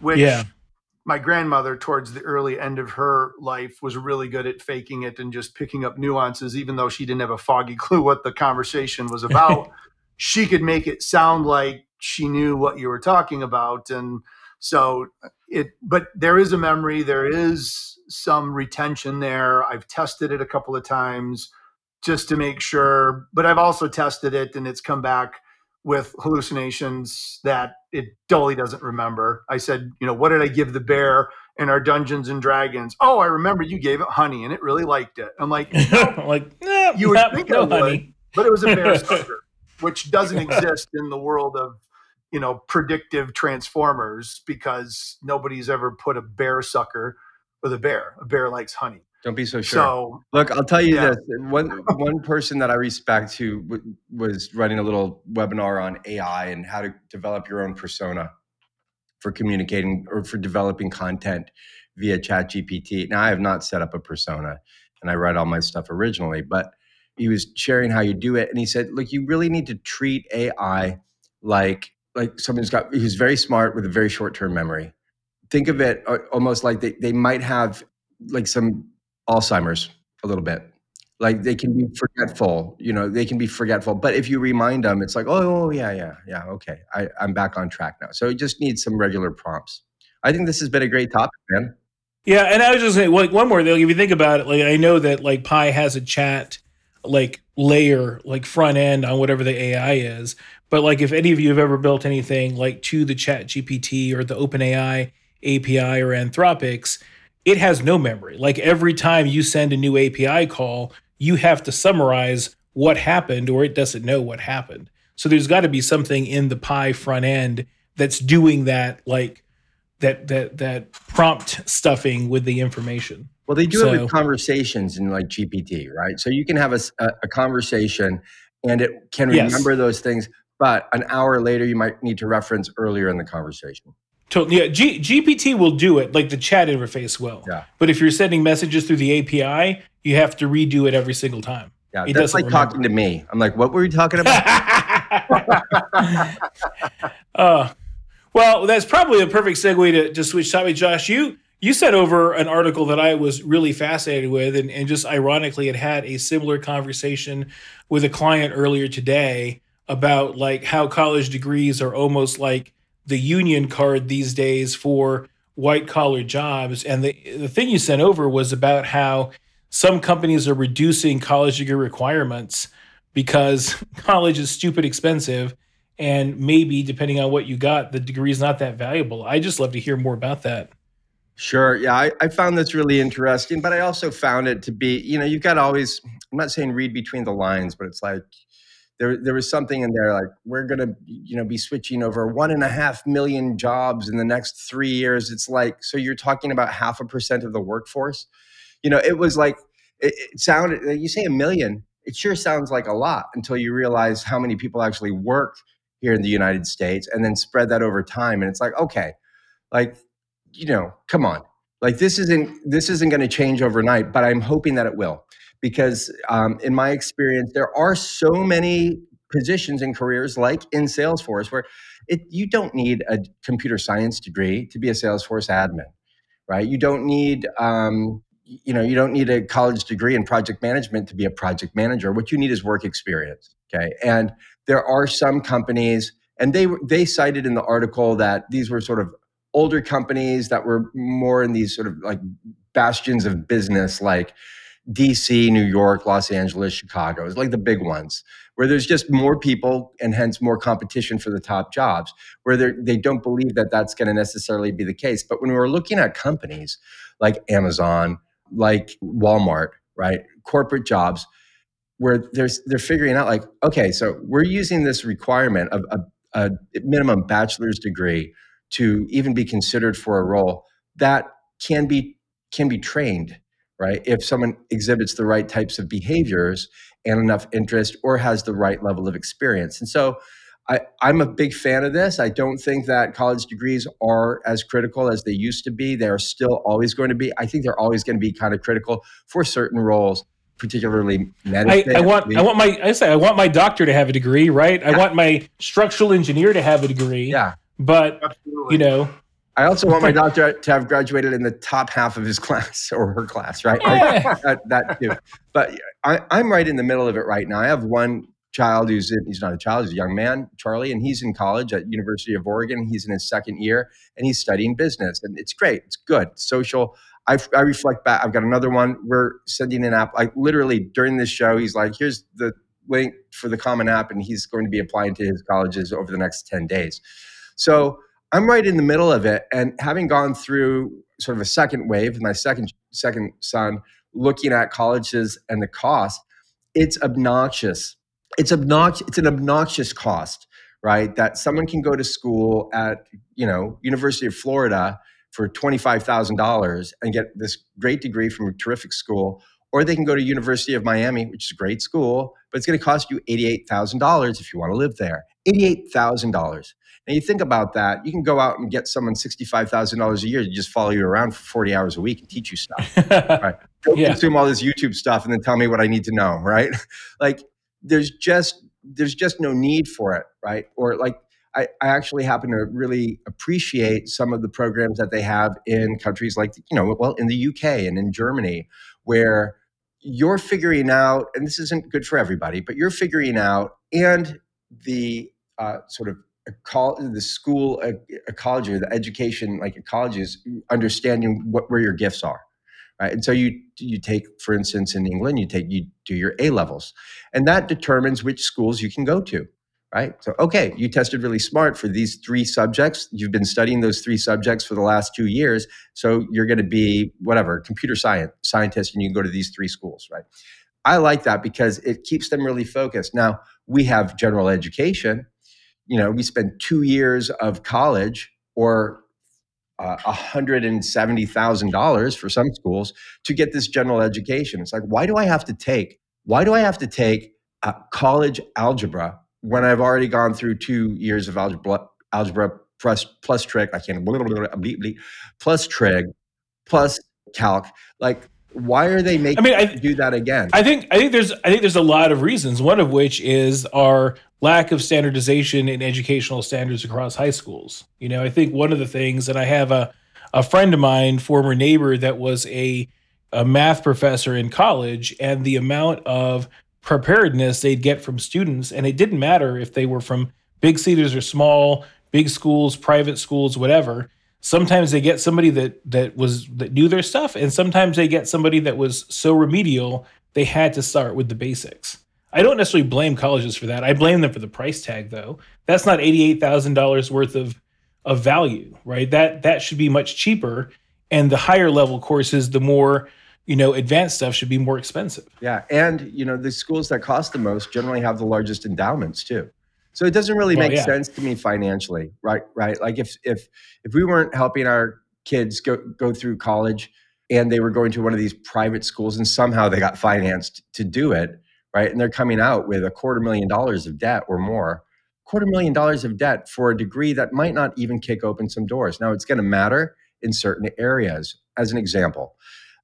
which Yeah. my grandmother, towards the early end of her life, was really good at faking it and just picking up nuances, even though she didn't have a foggy clue what the conversation was about. she could make it sound like she knew what you were talking about. And so it, but there is a memory, there is some retention there. I've tested it a couple of times just to make sure, but I've also tested it and it's come back with hallucinations that it dully doesn't remember. I said, you know, what did I give the bear in our Dungeons and Dragons? Oh, I remember you gave it honey and it really liked it. I'm like, like, You would think no I would. honey. but it was a bear sucker, which doesn't exist in the world of, you know, predictive transformers because nobody's ever put a bear sucker with a bear. A bear likes honey. Don't be so sure. So Look, I'll tell you Yeah. this. One one person that I respect who w- was running a little webinar on AI and how to develop your own persona for communicating or for developing content via ChatGPT. Now, I have not set up a persona, and I write all my stuff originally, but he was sharing how you do it, and he said, "Look, you really need to treat AI like like someone's got who's very smart with a very short term memory. Think of it uh, almost like they, they might have like some Alzheimer's a little bit. Like they can be forgetful, you know, they can be forgetful. But if you remind them, it's like, oh, oh yeah, yeah, yeah, okay, I, I'm back on track now. So it just needs some regular prompts. I think this has been a great topic, man. Yeah, and I was just saying, like one more thing. If you think about it, like I know that like Pi has a chat like layer, like front end on whatever the AI is. But like if any of you have ever built anything like to the Chat GPT or the OpenAI API or Anthropics, it has no memory. Like every time you send a new API call, you have to summarize what happened or it doesn't know what happened. So there's got to be something in the Pi front end that's doing that like that that that prompt stuffing with the information. Well, they do it with conversations in like GPT, right? So you can have a conversation and it can Yes. remember those things, but an hour later, you might need to reference earlier in the conversation. Totally. Yeah, G- GPT will do it, like the chat interface will. Yeah. But if you're sending messages through the API, you have to redo it every single time. Yeah, It that's like talking to me. I'm like, what were you talking about? uh, well, that's probably a perfect segue to, to switch topic. Josh, you you sent over an article that I was really fascinated with, and, and just ironically, it had a similar conversation with a client earlier today about like how college degrees are almost like the union card these days for white collar jobs. And the the thing you sent over was about how some companies are reducing college degree requirements because college is stupid expensive and maybe depending on what you got the degree is not that valuable i just love to hear more about that Sure. Yeah, I, I found this really interesting, but I also found it to be, you know, you've got to always, I'm not saying read between the lines, but it's like there, there was something in there like we're to, you know, be switching over one and a half million jobs in the next three years. It's like, so you're talking about half a percent of the workforce. You know, it was like, it, it sounded, you say a million, it sure sounds like a lot until you realize how many people actually work here in the United States and then spread that over time. And it's like, okay, like, you know, come on. Like this isn't this isn't going to change overnight, but I'm hoping that it will, because um, in my experience, there are so many positions and careers, like in Salesforce, where it you don't need a computer science degree to be a Salesforce admin, right? You don't need um, you know you don't need a college degree in project management to be a project manager. What you need is work experience. Okay, and there are some companies, and they they cited in the article that these were sort of older companies that were more in these sort of like bastions of business like DC, New York, Los Angeles, Chicago. It's like the big ones where there's just more people and hence more competition for the top jobs where they're- don't believe that that's going to necessarily be the case. But when we're looking at companies like Amazon, like Walmart, right? Corporate jobs where there's they're figuring out like, okay, so we're using this requirement of a, a minimum bachelor's degree to even be considered for a role that can be can be trained, right? If someone exhibits the right types of behaviors and enough interest or has the right level of experience. And so I, I'm a big fan of this. I don't think that college degrees are as critical as they used to be. They're still always going to be. I think they're always going to be kind of critical for certain roles, particularly medicine. I, I want I want my I say I want my doctor to have a degree, right? I want my structural engineer to have a degree. yeah. But Absolutely. you know, I also want my doctor to have graduated in the top half of his class or her class, right? Eh, that, that too. But I, I'm right in the middle of it right now. I have one child who's in, he's not a child, he's a young man, Charlie, and he's in college at University of Oregon. He's in his second year and he's studying business, and it's great. It's good, social. I, I reflect back. I've got another one. We're sending an app. Like literally during this show, he's like, "Here's the link for the Common App," and he's going to be applying to his colleges over the next ten days. So I'm right in the middle of it, and having gone through sort of a second wave my second second son, looking at colleges and the cost, it's obnoxious. It's obnoxious. It's an obnoxious cost, right? That someone can go to school at you know University of Florida for twenty five thousand dollars and get this great degree from a terrific school, or they can go to University of Miami, which is a great school, but it's going to cost you eighty eight thousand dollars if you want to live there. Eighty eight thousand dollars. And you think about that, you can go out and get someone $65,000 a year to just follow you around for 40 hours a week and teach you stuff. Right. Go Yeah. consume all this YouTube stuff and then tell me what I need to know, right? like there's just there's just no need for it, right? Or like I, I actually happen to really appreciate some of the programs that they have in countries like, you know, well, in the UK and in Germany, where you're figuring out, and this isn't good for everybody, but you're figuring out, and the uh, sort of call the school a college or the education like ecologies understanding what where your gifts are right? And so you you take for instance in england you take you do your a levels and that determines which schools you can go to right? So okay you tested really smart for these three subjects. You've been studying those three subjects for the last two years so you're going to be whatever computer science scientist and you can go to these three schools right? I like that because it keeps them really focused. Now we have general education you know we spend two years of college or uh, $170,000 for some schools to get this general education. It's like, why do I have to take, why do I have to take uh, college algebra when I've already gone through two years of algebra, algebra plus, plus trig, I can't, blah, blah, blah, blah, blah, plus trig, plus calc. Like, why are they making I mean, I, do that again? I think I think there's I think there's a lot of reasons. One of which is our lack of standardization in educational standards across high schools. You know, I think one of the things, and I have a a friend of mine, former neighbor, that was a a math professor in college, and the amount of preparedness they'd get from students, and it didn't matter if they were from big cities or small, big schools, private schools, whatever. Sometimes they get somebody that that was that knew their stuff, and sometimes they get somebody that was so remedial they had to start with the basics. I don't necessarily blame colleges for that. I blame them for the price tag, though. That's not eighty-eight thousand dollars worth of of value, right? That that should be much cheaper. And the higher level courses, the more you know, advanced stuff should be more expensive. Yeah, and you know the schools that cost the most generally have the largest endowments too. So it doesn't really Well, make yeah. sense to me financially, right? Right? Like if if if we weren't helping our kids go go through college and they were going to one of these private schools and somehow they got financed to do it, right? And they're coming out with a quarter million dollars of debt or more, quarter million dollars of debt for a degree that might not even kick open some doors. Now it's going to matter in certain areas. As an example,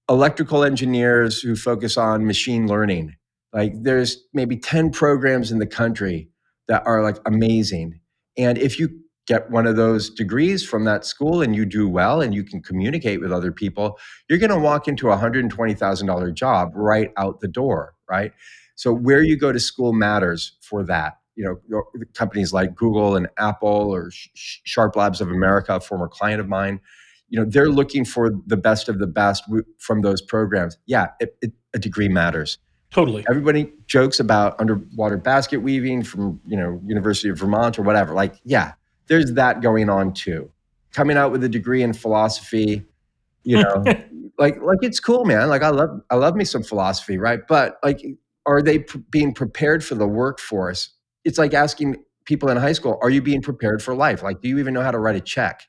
electrical engineers who focus on machine learning. Like there's maybe 10 programs in the country that are like amazing. And if you get one of those degrees from that school and you do well and you can communicate with other people, you're going to walk into a $120,000 job right out the door, right? So where you go to school matters for that. You know, companies like Google and Apple or Sh- Sh- Sharp Labs of America, a former client of mine, you know, they're looking for the best of the best from those programs. Yeah, it, it, a degree matters Totally. everybody jokes about underwater basket weaving from you know university of vermont or whatever like yeah there's that going on too coming out with a degree in philosophy you know like like it's cool man like i love i love me some philosophy right but like are they p- being prepared for the workforce it's like asking people in high school are you being prepared for life like do you even know how to write a check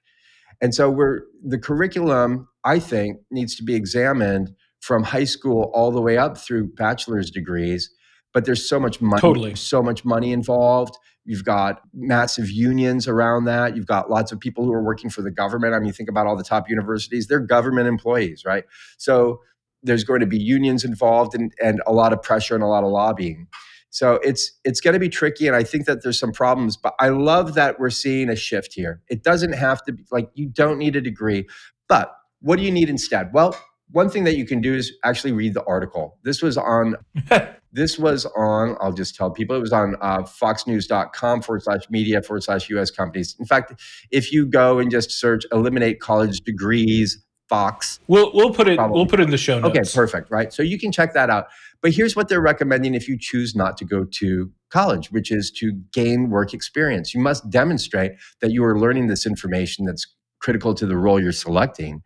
And so we're the curriculum, I think, needs to be examined from high school all the way up through bachelor's degrees. But there's so much money, Totally. so much money involved. You've got massive unions around that. You've got lots of people who are working for the government. I mean, think about all the top universities, they're government employees, right? So there's going to be unions involved and, and a lot of pressure and a lot of lobbying. So it's it's going to be tricky, and I think that there's some problems. But I love that we're seeing a shift here. It doesn't have to be like you don't need a degree, but what do you need instead? Well, one thing that you can do is actually read the article. This was on this was on i'll just tell people it was on uh, foxnews.com forward slash media forward slash us companies in fact if you go and just search eliminate college degrees fox We'll we'll put it Probably. we'll put it in the show notes. okay perfect right so you can check that out but here's what they're recommending if you choose not to go to college which is to gain work experience you must demonstrate that you are learning this information that's critical to the role you're selecting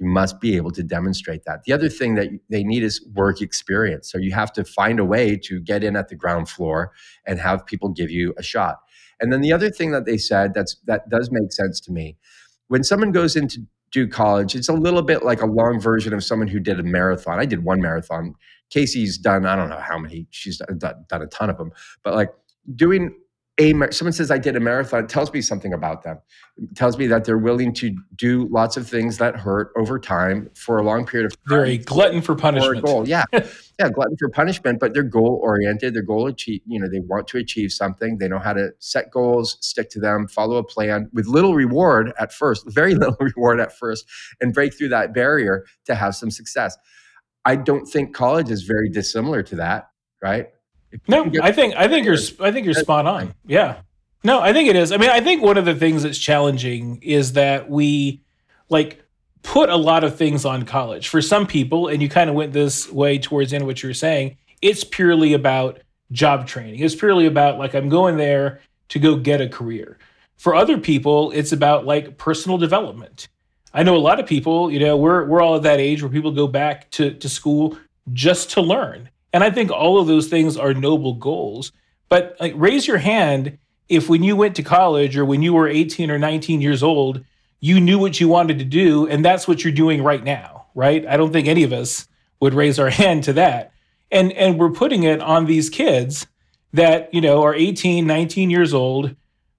you must be able to demonstrate that. The other thing that they need is work experience. So you have to find a way to get in at the ground floor and have people give you a shot. And then the other thing that they said that's that does make sense to me. When someone goes into do college, it's a little bit like a long version of someone who did a marathon. I did one marathon. Casey's done I don't know how many. She's done, done a ton of them. But like doing a someone says I did a marathon, it tells me something about them. It tells me that they're willing to do lots of things that hurt over time for a long period of time. They're a glutton for punishment. for goal. Yeah. yeah, glutton for punishment, but they're goal oriented. They're goal achieve, you know, they want to achieve something. They know how to set goals, stick to them, follow a plan with little reward at first, very little reward at first, and break through that barrier to have some success. I don't think college is very dissimilar to that, right? No, I think I think you're I think you're spot on. Yeah. No, I think it is. I mean, I think one of the things that's challenging is that we like put a lot of things on college. For some people, and you kind of went this way towards the end of what you were saying, it's purely about job training. It's purely about like I'm going there to go get a career. For other people, it's about like personal development. I know a lot of people, you know, we're we're all at that age where people go back to, to school just to learn. And I think all of those things are noble goals. But like raise your hand if when you went to college or when you were 18 or 19 years old, you knew what you wanted to do and that's what you're doing right now, right? I don't think any of us would raise our hand to that. And and we're putting it on these kids that, you know, are 18, 19 years old,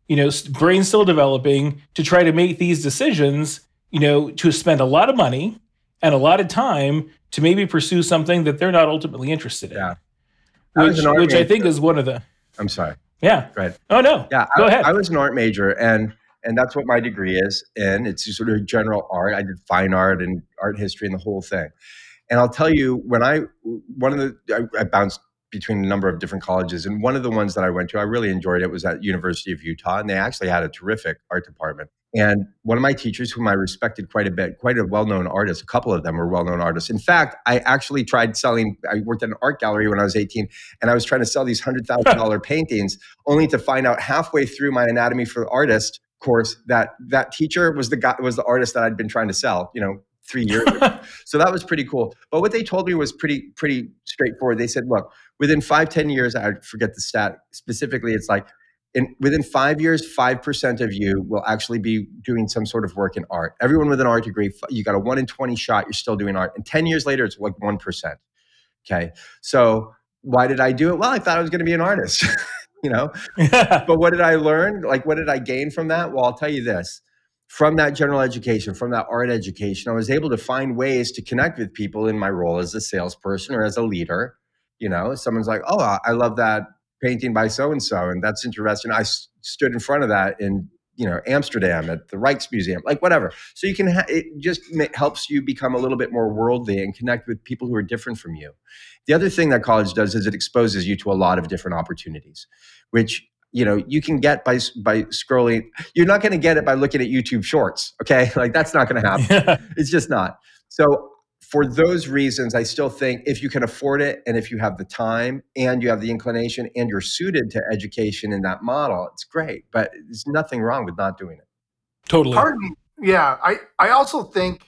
you know, brain still developing to try to make these decisions, you know, to spend a lot of money and a lot of time to maybe pursue something that they're not ultimately interested in. Yeah. I Which, which I think is one of the I'm sorry. yeah. Right. Oh no. Yeah, Go I, ahead. I was an art major, and and that's what my degree is in. It's sort of general art. I did fine art and art history and the whole thing. And I'll tell you, when I one of the I, I bounced between a number of different colleges, and one of the ones that I went to, I really enjoyed it was at University of Utah, and they actually had a terrific art department. And one of my teachers, whom I respected quite a bit, quite a well-known artist, a couple of them were well-known artists. In fact, I actually tried selling. I worked at an art gallery when I was 18, and I was trying to sell these hundred thousand dollar paintings, only to find out halfway through my anatomy for artist course that that teacher was the guy was the artist that I'd been trying to sell. You know, three years. ago. So that was pretty cool. But what they told me was pretty pretty straightforward. They said, look, within five ten years, I forget the stat specifically. It's like in within five years, five percent of you will actually be doing some sort of work in art. Everyone with an art degree, you got a one in twenty shot. You're still doing art. And ten years later, it's like one percent. Okay, so why did I do it? Well, I thought I was going to be an artist. you know, but what did I learn? Like, what did I gain from that? Well, I'll tell you this from that general education, from that art education, I was able to find ways to connect with people in my role as a salesperson or as a leader. You know, someone's like, oh, I love that painting by so and so, and that's interesting. I s- stood in front of that in, you know, Amsterdam at the Rijksmuseum, like whatever. So you can, ha- it just ma- helps you become a little bit more worldly and connect with people who are different from you. The other thing that college does is it exposes you to a lot of different opportunities, which you know you can get by by scrolling. You're not going to get it by looking at YouTube Shorts. Okay, like that's not going to happen. It's just not. So for those reasons, I still think if you can afford it and if you have the time and you have the inclination and you're suited to education in that model, it's great. But there's nothing wrong with not doing it. totally. Part of me, yeah. I, I also think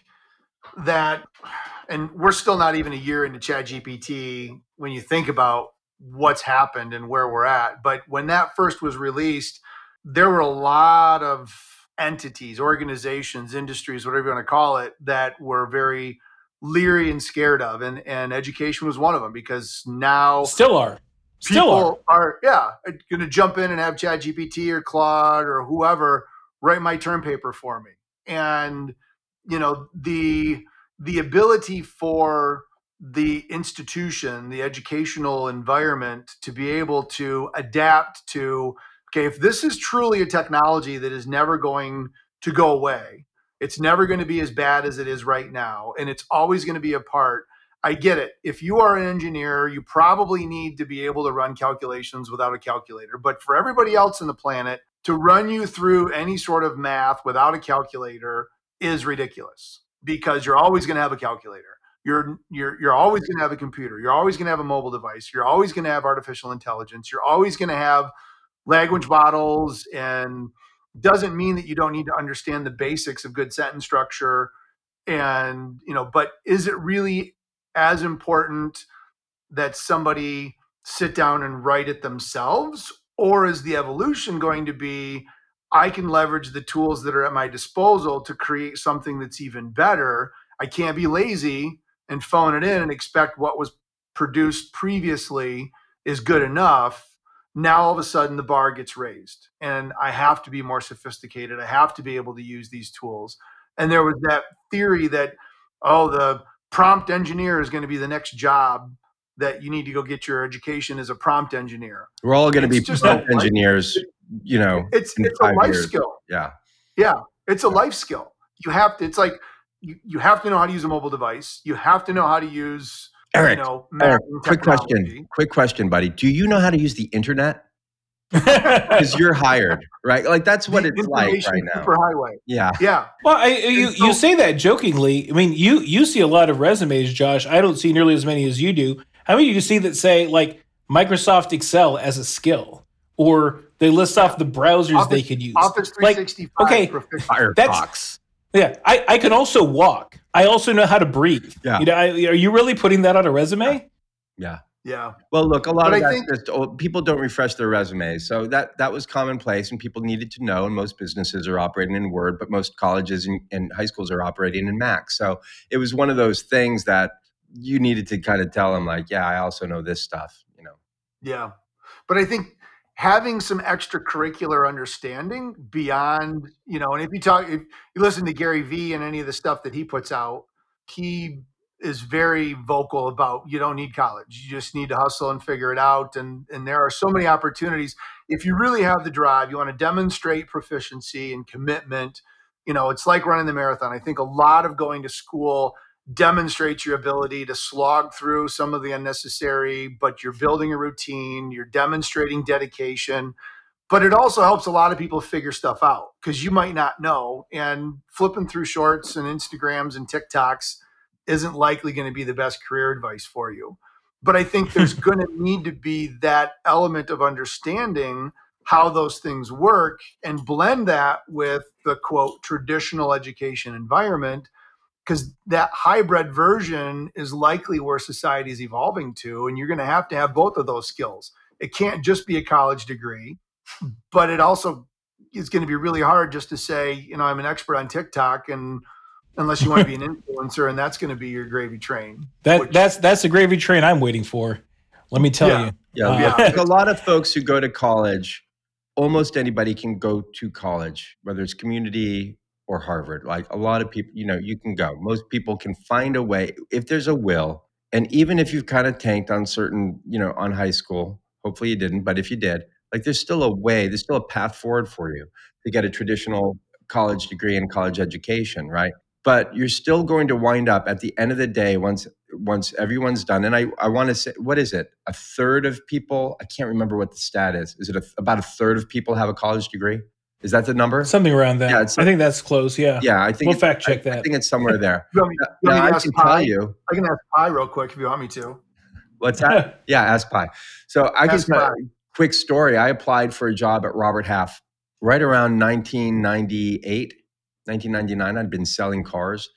that, and we're still not even a year into ChatGPT when you think about what's happened and where we're at. But when that first was released, there were a lot of entities, organizations, industries, whatever you want to call it, that were very leery and scared of, and and education was one of them because now Still are. Still are. people are, yeah uh, going to jump in and have Chat GPT or Claude or whoever write my term paper for me, and you know the the ability for the institution, the educational environment to be able to adapt to okay, if this is truly a technology that is never going to go away, it's never going to be as bad as it is right now, and it's always going to be a part. I get it. If you are an engineer, you probably need to be able to run calculations without a calculator. But for everybody else on the planet, to run you through any sort of math without a calculator is ridiculous because you're always going to have a calculator. You're you're you're always going to have a computer. You're always going to have a mobile device. You're always going to have artificial intelligence. You're always going to have language models and doesn't mean that you don't need to understand the basics of good sentence structure and you know but is it really as important that somebody sit down and write it themselves or is the evolution going to be i can leverage the tools that are at my disposal to create something that's even better i can't be lazy and phone it in and expect what was produced previously is good enough now all of a sudden the bar gets raised and i have to be more sophisticated i have to be able to use these tools and there was that theory that oh the prompt engineer is going to be the next job that you need to go get your education as a prompt engineer We're all going to be just prompt life- engineers, you know. it's it's a life years. skill Yeah. yeah it's a life skill you have to it's like you, you have to know how to use a mobile device you have to know how to use Eric, you know Eric, quick question. Quick question, buddy. Do you know how to use the internet? Because you're hired, right? Like that's what The it's like right now. superhighway Yeah. yeah Well, I, you so- you say that jokingly. I mean, you you see a lot of resumes, Josh. I don't see nearly as many as you do. How many do you see that say like Microsoft Excel as a skill, or they list off the browsers Office- they could use? office Like, okay, proficient. Firefox. Yeah, I, I can also walk. I also know how to breathe. Yeah. You know, I, are you really putting that on a resume? Yeah. yeah Well, look, a lot But of I think- just oh, people don't refresh their resumes, so that that was commonplace, and people needed to know. And most businesses are operating in Word, but most colleges and, and high schools are operating in Mac. So it was one of those things that you needed to kind of tell them, like, yeah, I also know this stuff. You know, Yeah. But I think having some extracurricular understanding beyond, you know, and if you talk, if you listen to Gary Vee and any of the stuff that he puts out, he is very vocal about you don't need college. You just need to hustle and figure it out. And and there are so many opportunities. If you really have the drive, you want to demonstrate proficiency and commitment. You know, it's like running the marathon. I think a lot of going to school demonstrates your ability to slog through some of the unnecessary, but you're building a routine, you're demonstrating dedication. But it also helps a lot of people figure stuff out because you might not know. And flipping through shorts and Instagrams and TikToks isn't likely going to be the best career advice for you. But I think there's going to need to be that element of understanding how those things work and blend that with the quote traditional education environment because that hybrid version is likely where society is evolving to and you're going to have to have both of those skills it can't just be a college degree but it also is going to be really hard just to say you know i'm an expert on tiktok and unless you want to be an influencer and that's going to be your gravy train That Which- that's that's the gravy train I'm waiting for. Let me tell Yeah. you. yeah, Uh, Yeah. like a lot of folks who go to college, almost anybody can go to college, whether it's community or Harvard. Like a lot of people, you know, you can go. Most people can find a way if there's a will, and even if you've kind of tanked on certain, you know, on high school. Hopefully you didn't, but if you did, like there's still a way, there's still a path forward for you to get a traditional college degree and college education, right? But you're still going to wind up at the end of the day once once everyone's done. And I, I want to say, what is it? A third of people, I can't remember what the stat is. Is it a, about a third of people have a college degree? Is that the number? Something around that. Yeah, I think that's close. Yeah. yeah, I think We'll fact check I, I think it's somewhere there. you want me, you want Now, me I to ask can Pi? tell you i can ask pi real quick if you want me to what's that. yeah, ask Pi. So I can Ask tell Pi. quick story. I applied for a job at Robert Half right around 1998, 1999. I'd been selling cars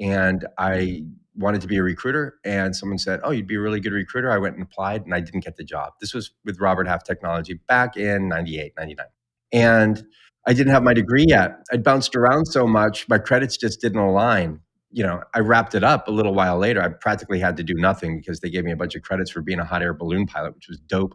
and I wanted to be a recruiter. And someone said, Oh, you'd be a really good recruiter. I went and applied and I didn't get the job. This was with Robert Half Technology back in 98, 99. And I didn't have my degree yet. I'd bounced around so much, my credits just didn't align. You know, I wrapped it up a little while later. I practically had to do nothing because they gave me a bunch of credits for being a hot air balloon pilot, which was dope.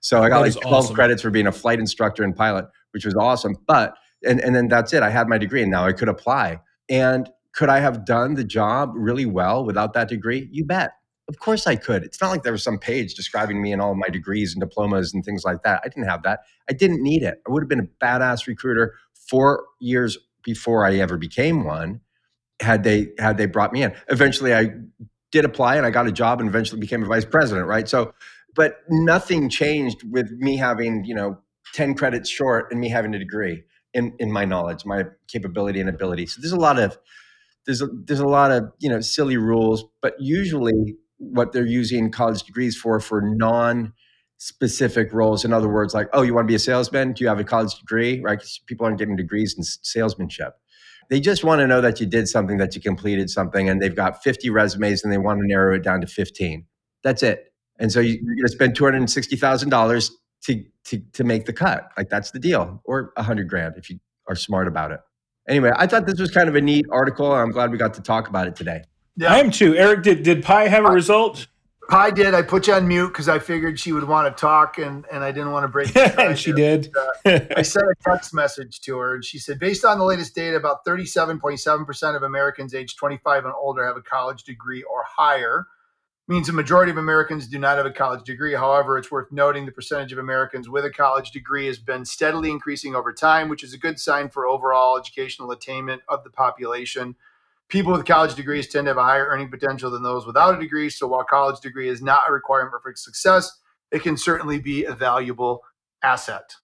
So I got That like 12 awesome. credits for being a flight instructor and pilot, which was awesome. But and and then that's it. I had my degree and now I could apply. And could I have done the job really well without that degree? You bet. Of course I could. It's not like there was some page describing me and all my degrees and diplomas and things like that. I didn't have that. I didn't need it. I would have been a badass recruiter four years before I ever became one had they had they brought me in. Eventually I did apply and I got a job and eventually became a vice president, right? So but nothing changed with me having, you know, 10 credits short and me having a degree in in my knowledge, my capability and ability. So there's a lot of there's a, there's a lot of you know silly rules, but usually what they're using college degrees for for non specific roles. In other words, like oh, you want to be a salesman? Do you have a college degree? Right? people aren't getting degrees in salesmanship. They just want to know that you did something, that you completed something, and they've got 50 resumes and they want to narrow it down to 15. That's it. And so you- you're going to spend two hundred and sixty thousand dollars to to to make the cut. Like that's the deal, or a hundred grand if you are smart about it. Anyway, I thought this was kind of a neat article. I'm glad we got to talk about it today. Yeah. I am too. Eric, did did Pi have a result? Pi did. I put you on mute because I figured she would want to talk, and and I didn't want to break. the and she did. Uh, I sent a text message to her, and she said, based on the latest data, about 37.7% of Americans aged 25 and older have a college degree or higher. Means the majority of Americans do not have a college degree. However, it's worth noting the percentage of Americans with a college degree has been steadily increasing over time, which is a good sign for overall educational attainment of the population. People with college degrees tend to have a higher earning potential than those without a degree. So while college degree is not a requirement for success, it can certainly be a valuable asset.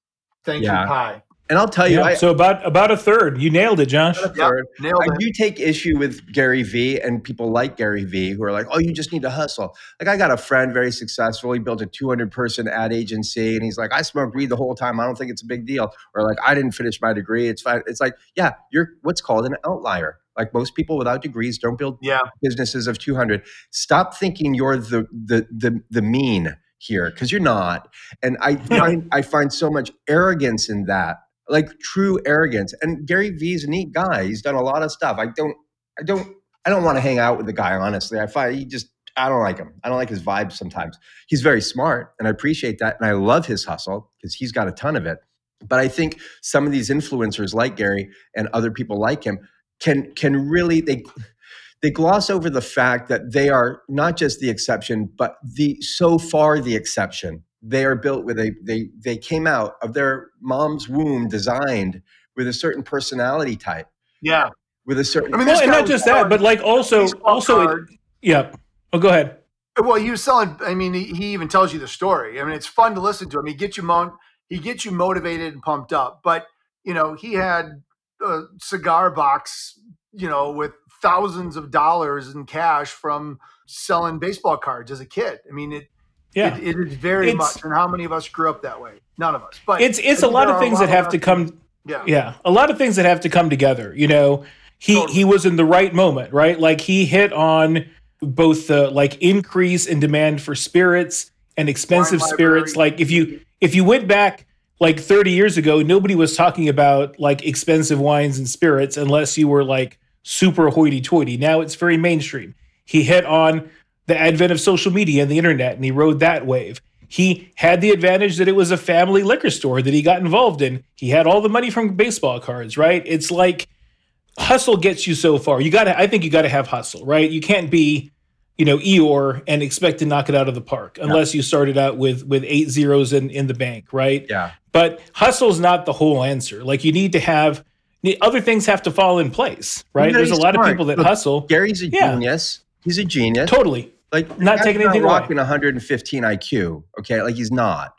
Thank Yeah. you, Pi. And I'll tell you, Yeah, I, so about about a third. You nailed it, Josh. Yeah, nailed I it. do take issue with Gary Vee and people like Gary Vee who are like, oh, you just need to hustle. Like, I got a friend very successful. He built a 200 person ad agency and he's like, I smoked weed the whole time. I don't think it's a big deal. Or like, I didn't finish my degree. It's fine. It's like, yeah, you're what's called an outlier. Like most people without degrees don't build Yeah, businesses of 200 stop thinking you're the the the, the mean here because you're not. And i find i find so much arrogance in that like true arrogance. And gary vee's a neat guy. He's done a lot of stuff. I don't i don't i don't want to hang out with the guy honestly. I find he just i don't like him. I don't like his vibe sometimes. He's very smart and i appreciate that and i love his hustle because he's got a ton of it. But i think some of these influencers like gary and other people like him can can really they they gloss over the fact that they are not just the exception, but the so far the exception. They are built with a they they came out of their mom's womb designed with a certain personality type, yeah. with a certain. I mean, Well, and not was just that, but like also also it, yeah. Oh, go ahead. Well, he was selling. I mean, he, he even tells you the story. I mean, it's fun to listen to him. He gets you mo- he gets you motivated and pumped up. But you know, he had a cigar box, you know, with thousands of dollars in cash from selling baseball cards as a kid. I mean, it Yeah. it, it is very It's- much. And how many of us grew up that way? None of us. But it's it's a lot of things lot that have to come Yeah, yeah a lot of things that have to come together you know he Totally. he was in the right moment right like he hit on both the like increase in demand for spirits and expensive spirits like if you if you went back like 30 years ago nobody was talking about like expensive wines and spirits unless you were like super hoity-toity now it's very mainstream he hit on the advent of social media and the internet and he rode that wave he had the advantage that it was a family liquor store that he got involved in. He had all the money from baseball cards, right? It's like hustle gets you so far. You got to I think you got to have hustle, right? You can't be, you know, Eeyore and expect to knock it out of the park unless you started out with with eight zeros in in the bank, right? yeah, But hustle's not the whole answer. Like you need to have other things have to fall in place, right? There's a lot of people that Look, hustle. Gary's a Yeah. genius. He's a genius. Totally. like Not taking anything away. rocking 115 IQ. Okay, like he's not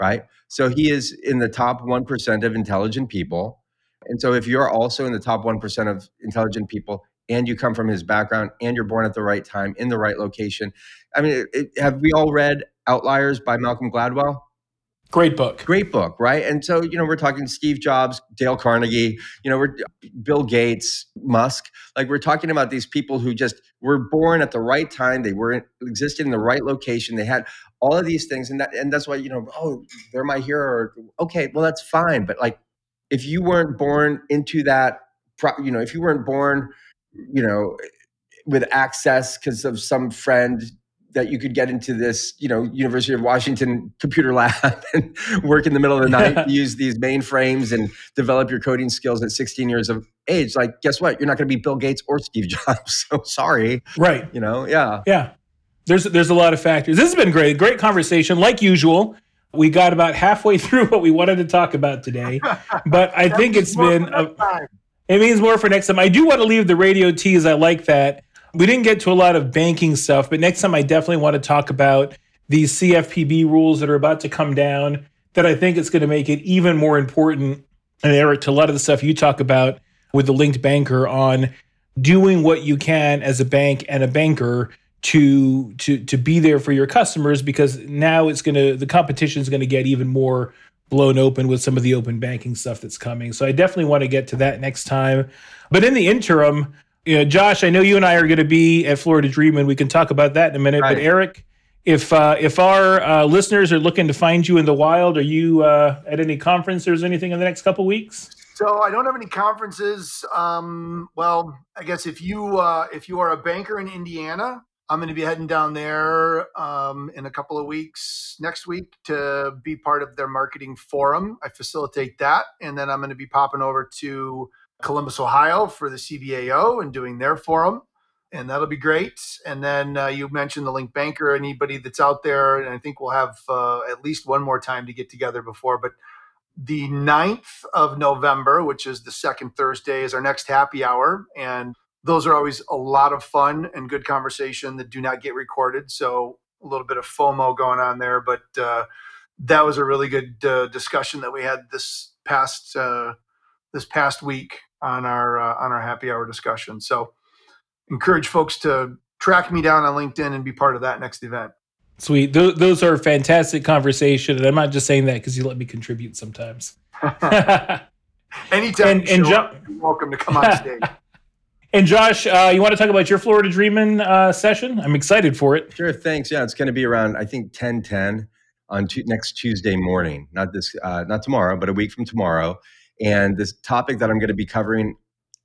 right. So he is in the top one percent of intelligent people, and so if you're also in the top one percent of intelligent people, and you come from his background, and you're born at the right time in the right location, I mean, it, have we all read Outliers by Malcolm Gladwell? Great book. Great book, right? And so, you know, we're talking Steve Jobs, Dale Carnegie, you know, we're Bill Gates, Musk. Like we're talking about these people who just were born at the right time. They were in, existed in the right location. They had all of these things, and that and that's why you know, oh, they're my hero. Or, okay, well, that's fine, but like, if you weren't born into that, you know, if you weren't born, you know, with access because of some friend that you could get into this, you know, University of Washington computer lab and work in the middle of the night, use these mainframes and develop your coding skills at 16 years of age. Like, guess what? You're not going to be Bill Gates or Steve Jobs. So sorry. Right. You know, yeah. Yeah. There's there's a lot of factors. This has been great. Great conversation. Like usual, we got about halfway through what we wanted to talk about today. But I think it's been a, it means more for next time. I do want to leave the radio tease. I like that we didn't get to a lot of banking stuff, but next time I definitely want to talk about these CFPB rules that are about to come down that I think it's going to make it even more important. And Eric, to a lot of the stuff you talk about with the linked banker on doing what you can as a bank and a banker to to to be there for your customers because now it's going to the competition is going to get even more blown open with some of the open banking stuff that's coming. So I definitely want to get to that next time. But in the interim, you know, Josh, I know you and I are going to be at Florida Dream, and We can talk about that in a minute. Right. But Eric, if uh, if our uh, listeners are looking to find you in the wild, are you uh, at any conferences or anything in the next couple weeks? So I don't have any conferences. Um, well, I guess if you uh, if you are a banker in Indiana, I'm going to be heading down there um, in a couple of weeks next week to be part of their marketing forum. I facilitate that, and then I'm going to be popping over to Columbus, Ohio for the CBAO and doing their forum. And that'll be great. And then uh, you mentioned the Link Banker, anybody that's out there. And I think we'll have uh, at least one more time to get together before. But the 9th of November, which is the second Thursday, is our next happy hour. And those are always a lot of fun and good conversation that do not get recorded. So a little bit of FOMO going on there. But uh, that was a really good uh, discussion that we had this past uh, this past week on our uh, on our happy hour discussion. So encourage folks to track me down on LinkedIn and be part of that next event. Sweet. Those, those are fantastic conversation, and I'm not just saying that because you let me contribute sometimes. Anytime, and, and jo- you're welcome to come on stage. and Josh, uh, you want to talk about your Florida Dreaming uh, session? I'm excited for it. Sure. Thanks. Yeah, it's going to be around I think 10 10 on t- next Tuesday morning. Not this, uh, not tomorrow, but a week from tomorrow. And this topic that I'm going to be covering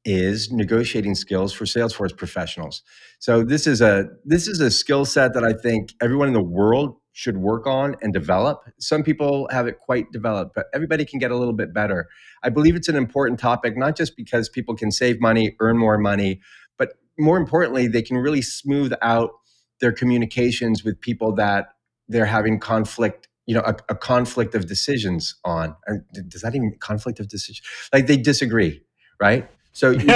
is negotiating skills for Salesforce professionals. So this is a this is a skill set that I think everyone in the world should work on and develop. Some people have it quite developed, but everybody can get a little bit better. I believe it's an important topic not just because people can save money, earn more money, but more importantly, they can really smooth out their communications with people that they're having conflict you know a, a conflict of decisions on does that even conflict of decision like they disagree right so you,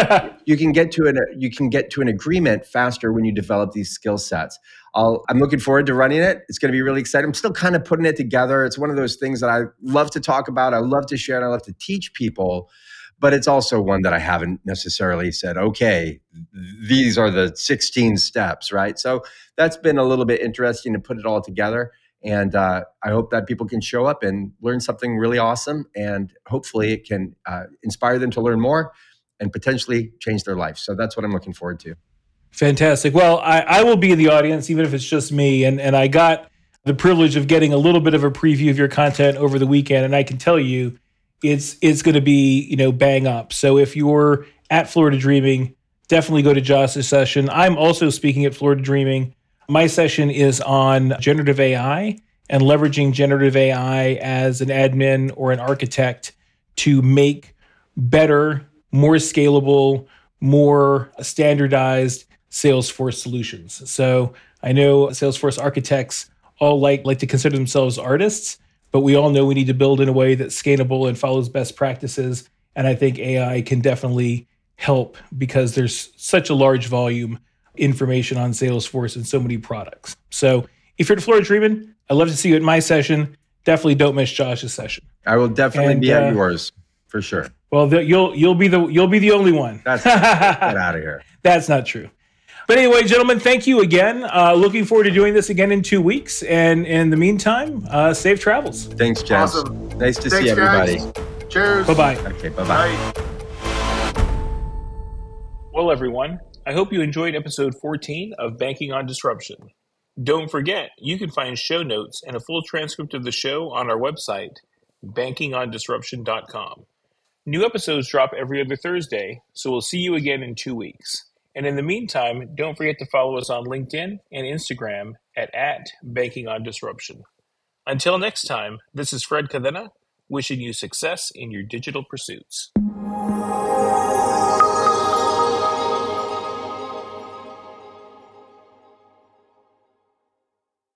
you, can get to an you can get to an agreement faster when you develop these skill sets. I'll, i'm looking forward to running it. It's going to be really exciting. I'm still kind of putting it together. It's one of those things that i love to talk about i love to share and i love to teach people but it's also one that i haven't necessarily said okay these are the 16 steps right? So that's been a little bit interesting to put it all together and uh, I hope that people can show up and learn something really awesome. And hopefully it can uh, inspire them to learn more and potentially change their life. So that's what I'm looking forward to. Fantastic. Well, I, I will be in the audience, even if it's just me. And, and I got the privilege of getting a little bit of a preview of your content over the weekend. And I can tell you, it's it's going to be you know bang up. So if you're at Florida Dreaming, definitely go to Josh's session. I'm also speaking at Florida Dreaming my session is on generative AI and leveraging generative AI as an admin or an architect to make better, more scalable, more standardized Salesforce solutions. So I know Salesforce architects all like like to consider themselves artists, but we all know we need to build in a way that's scalable and follows best practices. And I think AI can definitely help because there's such a large volume information on Salesforce and so many products. So if you're to Florida Dreaming, I'd love to see you at my session. Definitely don't miss Josh's session. I will definitely and, be at uh, yours for sure. Well, the, you'll you'll be the you'll be the only one. That's get out of here. That's not true. But anyway, gentlemen, thank you again. Uh, looking forward to doing this again in two weeks. And in the meantime, uh, safe travels. Thanks, Jess. Awesome. Nice to Thanks, see everybody. Guys. Cheers. Bye bye. Okay, bye bye. Well, everyone, I hope you enjoyed episode 14 of Banking on Disruption. Don't forget, you can find show notes and a full transcript of the show on our website, bankingondisruption.com. New episodes drop every other Thursday, so we'll see you again in two weeks. And in the meantime, don't forget to follow us on LinkedIn and Instagram at, at Banking on Disruption. Until next time, this is Fred Cadena wishing you success in your digital pursuits.